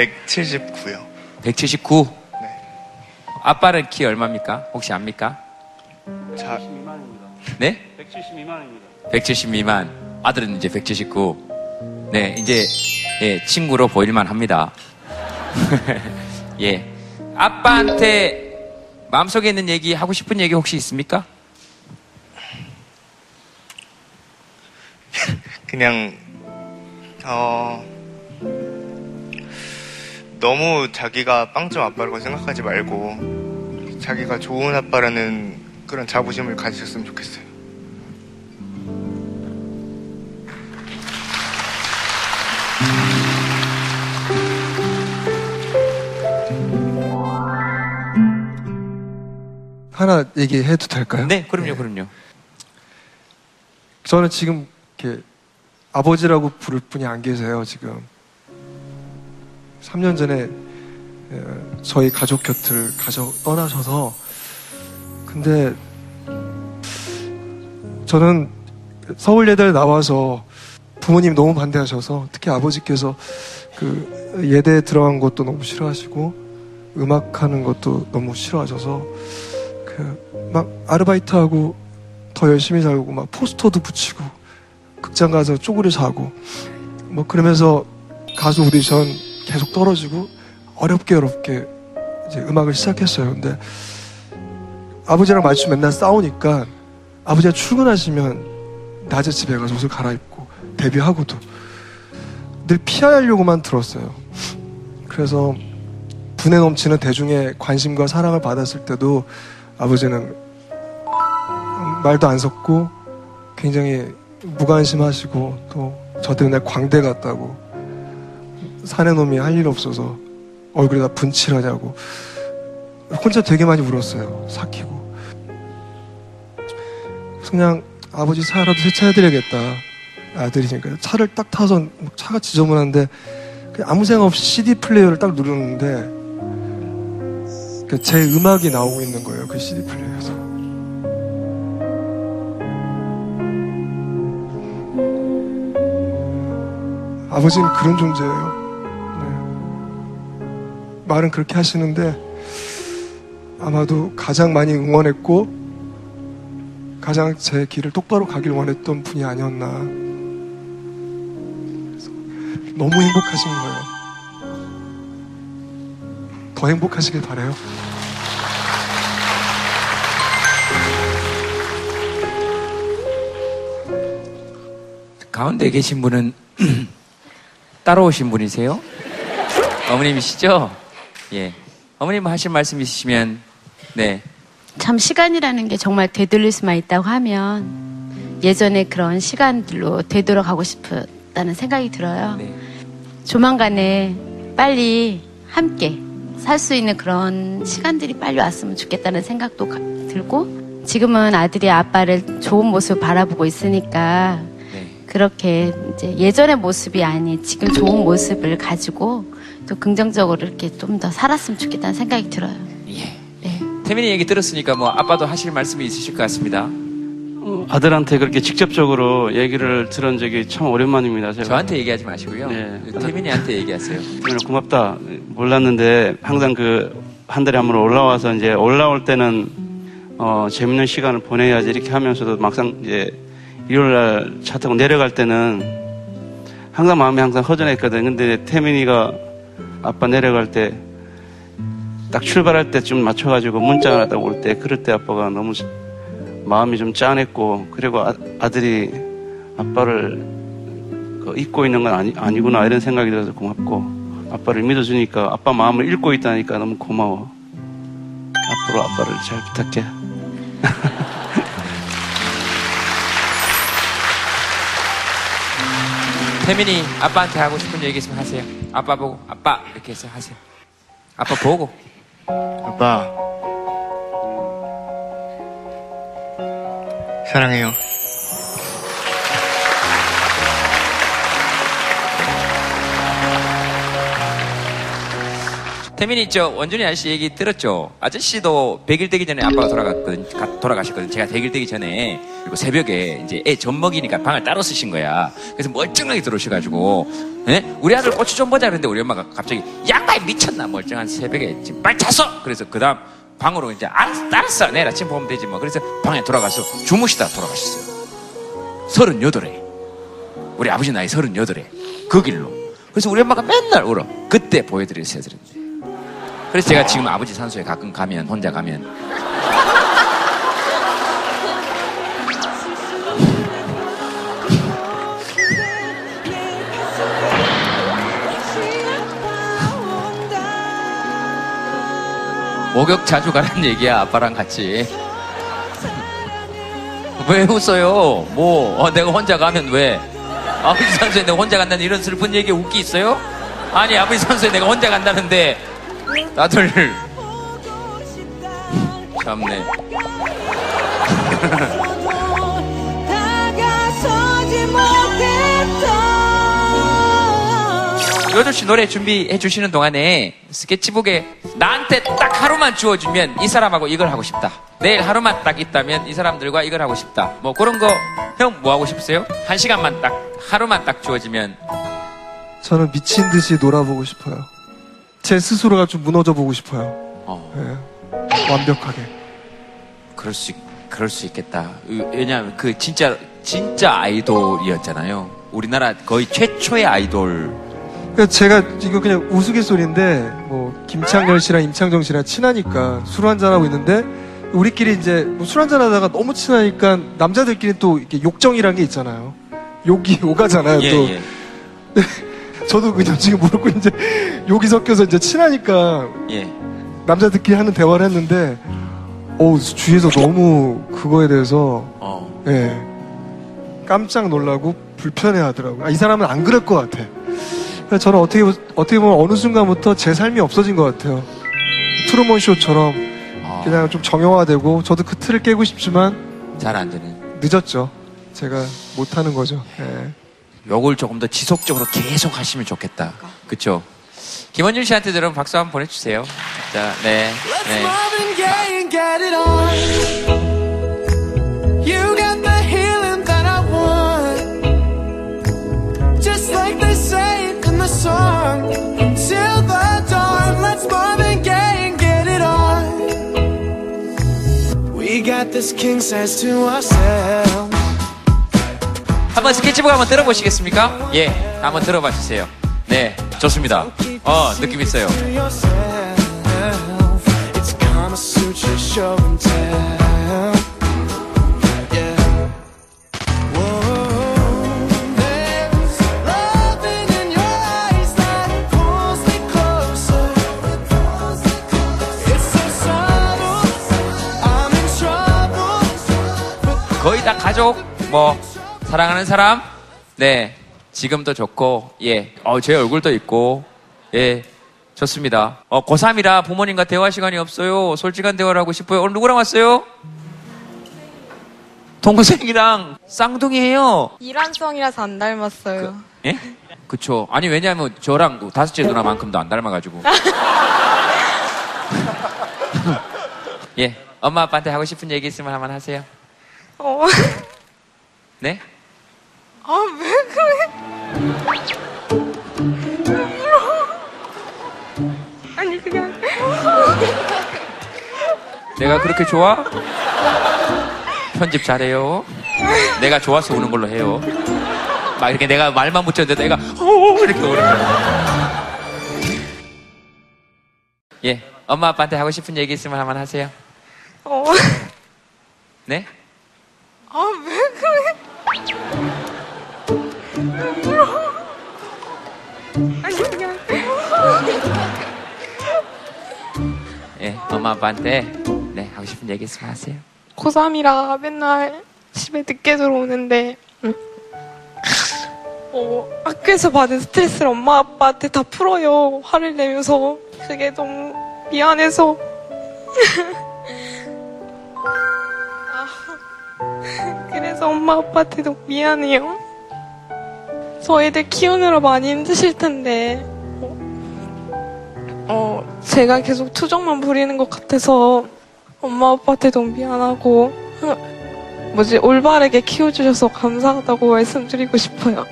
179요. 179. 아빠는 키 얼마입니까? 혹시 압니까? 자, 네? 170 미만입니다. 170 미만. 아들은 이제 179. 네, 이제 예, 친구로 보일만 합니다. 예. 아빠한테 마음속에 있는 얘기 하고 싶은 얘기 혹시 있습니까? 그냥 어 너무 자기가 빵점 아빠라고 생각하지 말고 자기가 좋은 아빠라는 그런 자부심을 가지셨으면 좋겠어요. 하나 얘기해도 될까요? 네, 그럼요, 그럼요. 저는 지금 이렇게 아버지라고 부를 분이 안 계세요, 지금. 3년 전에 어, 저희 가족 곁을 가져 떠나셔서 근데 저는 서울예대를 나와서 부모님 너무 반대하셔서 특히 아버지께서 그 예대에 들어간 것도 너무 싫어하시고 음악하는 것도 너무 싫어하셔서 그 막 아르바이트하고 더 열심히 살고 막 포스터도 붙이고 극장 가서 쪼그려 자고 뭐 그러면서 가수 오디션 계속 떨어지고 어렵게 어렵게 이제 음악을 시작했어요. 근데 아버지랑 마주 맨날 싸우니까 아버지가 출근하시면 낮에 집에 가서 옷을 갈아입고 데뷔하고도 늘 피하려고만 들었어요. 그래서 분에 넘치는 대중의 관심과 사랑을 받았을 때도 아버지는 말도 안 섞고 굉장히 무관심하시고 또 저 때문에 광대 같다고 사내 놈이 할 일 없어서 얼굴에다 분칠하자고 혼자 되게 많이 울었어요. 삭히고 그냥 아버지 차라도 세차해드려야겠다. 아들이니까 차를 딱 타서 뭐 차가 지저분한데 아무 생각 없이 CD 플레이어를 딱 누르는데 그 제 음악이 나오고 있는 거예요. 그 CD 플레이어에서. 아버지는 그런 존재예요. 네. 말은 그렇게 하시는데 아마도 가장 많이 응원했고 가장 제 길을 똑바로 가길 원했던 분이 아니었나. 너무 행복하신 거예요. 더 행복하시길 바래요. 가운데 계신 분은 따라오신 분이세요? 어머님이시죠? 예. 어머님 하실 말씀 있으시면, 네. 참 시간이라는 게 정말 되돌릴 수만 있다고 하면 예전에 그런 시간들로 되돌아가고 싶다는 생각이 들어요. 조만간에 빨리 함께 살 수 있는 그런 시간들이 빨리 왔으면 좋겠다는 생각도 가- 들고 지금은 아들이 아빠를 좋은 모습 바라보고 있으니까 그렇게 이제 예전의 모습이 아닌 지금 좋은 모습을 가지고 또 긍정적으로 이렇게 좀 더 살았으면 좋겠다는 생각이 들어요. 태민이 얘기 들었으니까 뭐 아빠도 하실 말씀이 있으실 것 같습니다. 아들한테 그렇게 직접적으로 얘기를 들은 적이 참 오랜만입니다. 제가. 저한테 얘기하지 마시고요. 네. 태민이한테 얘기하세요. 태민아 고맙다. 몰랐는데 항상 그 한 달에 한 번 올라와서 이제 올라올 때는 어 재밌는 시간을 보내야지 이렇게 하면서도 막상 이제 일요일 날 차 타고 내려갈 때는 항상 마음이 항상 허전했거든. 근데 태민이가 아빠 내려갈 때 딱 출발할 때좀 맞춰가지고 문자 하나 딱올 때 그럴 때 아빠가 너무 마음이 좀 짠했고 그리고 아, 아들이 아빠를 그 잊고 있는 건 아니, 아니구나 이런 생각이 들어서 고맙고 아빠를 믿어주니까 아빠 마음을 읽고 있다니까 너무 고마워 앞으로 아빠를 잘 부탁해 태민이 아빠한테 하고 싶은 얘기 있으면 하세요. 아빠 보고 아빠 이렇게 해서 하세요. 아빠 보고 아빠 사랑해요. 태민이 있죠. 원준이 아저씨 얘기 들었죠. 아저씨도 100일 되기 전에 아빠가 돌아갔거든, 가- 돌아가셨거든. 제가 100일 되기 전에 그리고 새벽에 이제 애 젖 먹이니까 방을 따로 쓰신 거야. 그래서 멀쩡하게 들어오셔가지고, 예? 우리 아들 고추 좀 보자 그랬는데 우리 엄마가 갑자기 양말 미쳤나 멀쩡한 새벽에 지금 빨리 잤어. 그래서 그 다음 방으로 이제 알았어, 알았어. 내일 아침 보면 되지 뭐. 그래서 방에 돌아가서 주무시다 돌아가셨어요. 서른여덟에 우리 아버지 나이 서른여덟에 그 길로. 그래서 우리 엄마가 맨날 울어. 그때 보여드렸어야 되는데. 그래서 제가 지금 아버지 산소에 가끔 가면 혼자 가면 목욕 자주 가라는 얘기야 아빠랑 같이 왜 웃어요? 뭐 어, 내가 혼자 가면 왜? 아버지 산소에 내가 혼자 간다는 이런 슬픈 얘기 웃기 있어요? 아니 아버지 산소에 내가 혼자 간다는데 다들 참네 요조 씨 노래 준비해 주시는 동안에 스케치북에 나한테 딱 하루만 주어주면 이 사람하고 이걸 하고 싶다. 내일 하루만 딱 있다면 이 사람들과 이걸 하고 싶다. 뭐 그런 거 형 뭐 하고 싶으세요? 한 시간만 딱 하루만 딱 주어지면 저는 미친 듯이 놀아보고 싶어요. 제 스스로가 좀 무너져 보고 싶어요. 어. 예. 완벽하게. 그럴 수 있- 그럴 수 있겠다. 왜냐하면 그 진짜 진짜 아이돌이었잖아요. 우리나라 거의 최초의 아이돌. 그러니까 제가 이거 그냥 우스갯소리인데 뭐 김창렬 씨랑 임창정 씨랑 친하니까 술 한잔 하고 있는데 우리끼리 이제 뭐술 한잔 하다가 너무 친하니까 남자들끼리 또 이렇게 욕정이란 게 있잖아요. 욕이 오가잖아요. 예, 또 예. 저도 그냥 지금 모르고 이제 욕이 섞여서 이제 친하니까 예. 남자들끼리 하는 대화를 했는데 어 주위에서 너무 그거에 대해서 어. 예 깜짝 놀라고 불편해하더라고요. 아, 이 사람은 안 그럴 것 같아. 그래서 저는 어떻게 보- 어떻게 보면 어느 순간부터 제 삶이 없어진 것 같아요. 트루먼 쇼처럼 아. 그냥 좀 정형화되고 저도 그 틀을 깨고 싶지만 잘 안 되는. 늦었죠. 제가 못하는 거죠. 예. 요걸 조금 더 지속적으로 계속 하시면 좋겠다. 그쵸? 김원준 씨한테 들은 박수 한번 보내주세요. 자, 네. 네. this king size to ourselves 한번 스케치북 한번 들어보시겠습니까? 예, 한번 들어봐 주세요. 네, 좋습니다. 어, 느낌 있어요. 거의 다 가족, 뭐, 사랑하는 사람, 네, 지금도 좋고, 예, 어, 제 얼굴도 있고, 예, 좋습니다. 어, 고3이라 부모님과 대화 시간이 없어요. 솔직한 대화를 하고 싶어요. 오늘 누구랑 왔어요? 동생이랑 쌍둥이에요. 이란성이라서 안 닮았어요. 예? 그쵸. 아니, 왜냐면 저랑 다섯째 누나만큼도 안 닮아가지고. 예, 엄마 아빠한테 하고 싶은 얘기 있으면 한번 하세요. 어, 네? 아, 왜 그래? 아니, 그냥. 내가 그렇게 좋아? 편집 잘해요. 내가 좋아서 우는 걸로 해요. 막 이렇게 내가 말만 붙였는데 내가 오 이렇게 우는 거야. 예, 엄마 아빠한테 하고 싶은 얘기 있으면 한번 하세요. 어, 네? 아, 왜 그래? 예, 엄마 아빠한테 네 하고 싶은 얘기 있으면 하세요. 고3이라 맨날 집에 늦게 들어오는데, 음. 어, 학교에서 받은 스트레스를 엄마 아빠한테 다 풀어요. 화를 내면서. 그게 너무 미안해서. 아, 그래서 엄마 아빠한테 너무 미안해요. 저 애들 키우느라 많이 힘드실 텐데, 어, 제가 계속 투정만 부리는 것 같아서 엄마 아빠한테 너무 미안하고, 어, 뭐지, 올바르게 키워주셔서 감사하다고 말씀드리고 싶어요.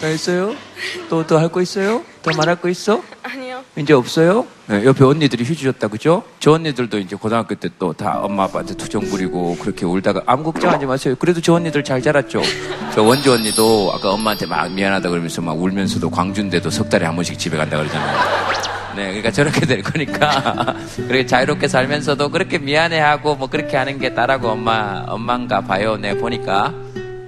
다 했어요? 또 또 할 거 있어요? 더 말할 거 있어? 이제 없어요? 네, 옆에 언니들이 휴지 줬다 그죠? 저 언니들도 이제 고등학교 때 또 다 엄마 아빠한테 투정 부리고 그렇게 울다가 아무 걱정하지 마세요. 그래도 저 언니들 잘 자랐죠. 저 원주 언니도 아까 엄마한테 막 미안하다 그러면서 막 울면서도 광주인데도 석 달에 한 번씩 집에 간다 그러잖아요. 네, 그러니까 저렇게 될 거니까 그렇게 자유롭게 살면서도 그렇게 미안해하고 뭐 그렇게 하는 게 딸하고 엄마 엄마인가 봐요. 네 보니까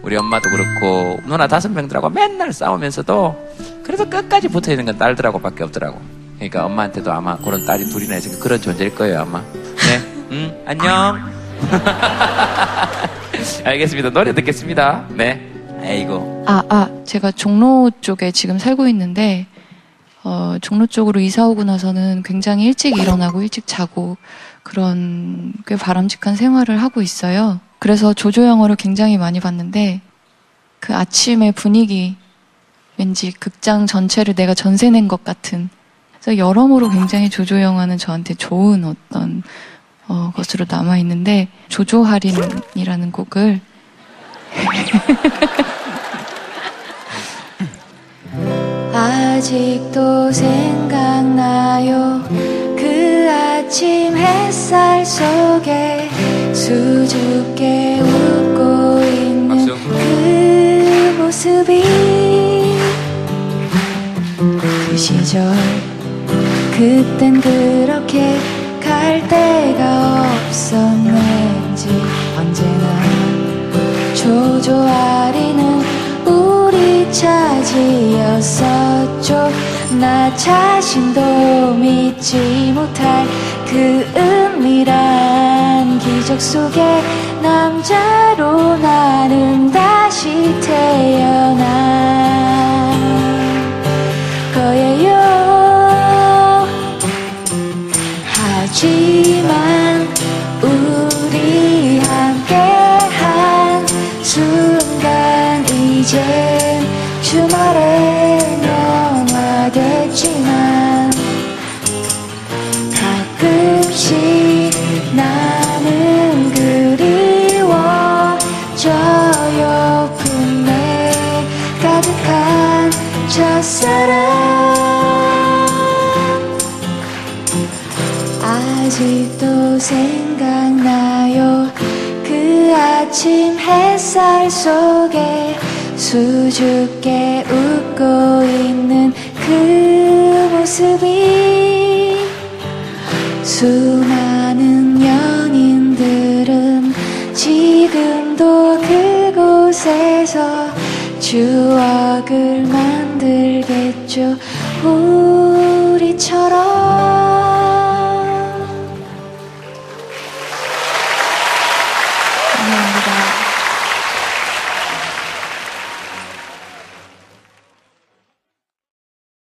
우리 엄마도 그렇고 누나 다섯 명들하고 맨날 싸우면서도 그래서 끝까지 붙어 있는 건 딸들하고밖에 없더라고. 그러니까 엄마한테도 아마 그런 딸이 둘이나 있으니까 그런 존재일 거예요 아마. 네, 음 안녕. 알겠습니다. 노래 듣겠습니다. 네. 아이고. 아, 아, 제가 종로 쪽에 지금 살고 있는데, 어, 종로 쪽으로 이사 오고 나서는 굉장히 일찍 일어나고 일찍 자고 그런 꽤 바람직한 생활을 하고 있어요. 그래서 조조 영화를 굉장히 많이 봤는데, 그 아침의 분위기, 왠지 극장 전체를 내가 전세 낸 것 같은. 그래서 여러모로 굉장히 조조 영화는 저한테 좋은 어떤 어, 것으로 남아 있는데 조조 할인이라는 곡을 아직도 생각나요. 그 아침 햇살 속에 수줍게 웃고 있는 그 모습이 그 시절 그땐 그렇게 갈 데가 없었는지 언제나 조조아리는 우리 차지였었죠. 나 자신도 믿지 못할 그 은밀한 기적 속에 남자로 나는 다시 태어난 속에 수줍게 웃고 있는 그 모습이 수많은 연인들은 지금도 그곳에서 추억을 만들겠죠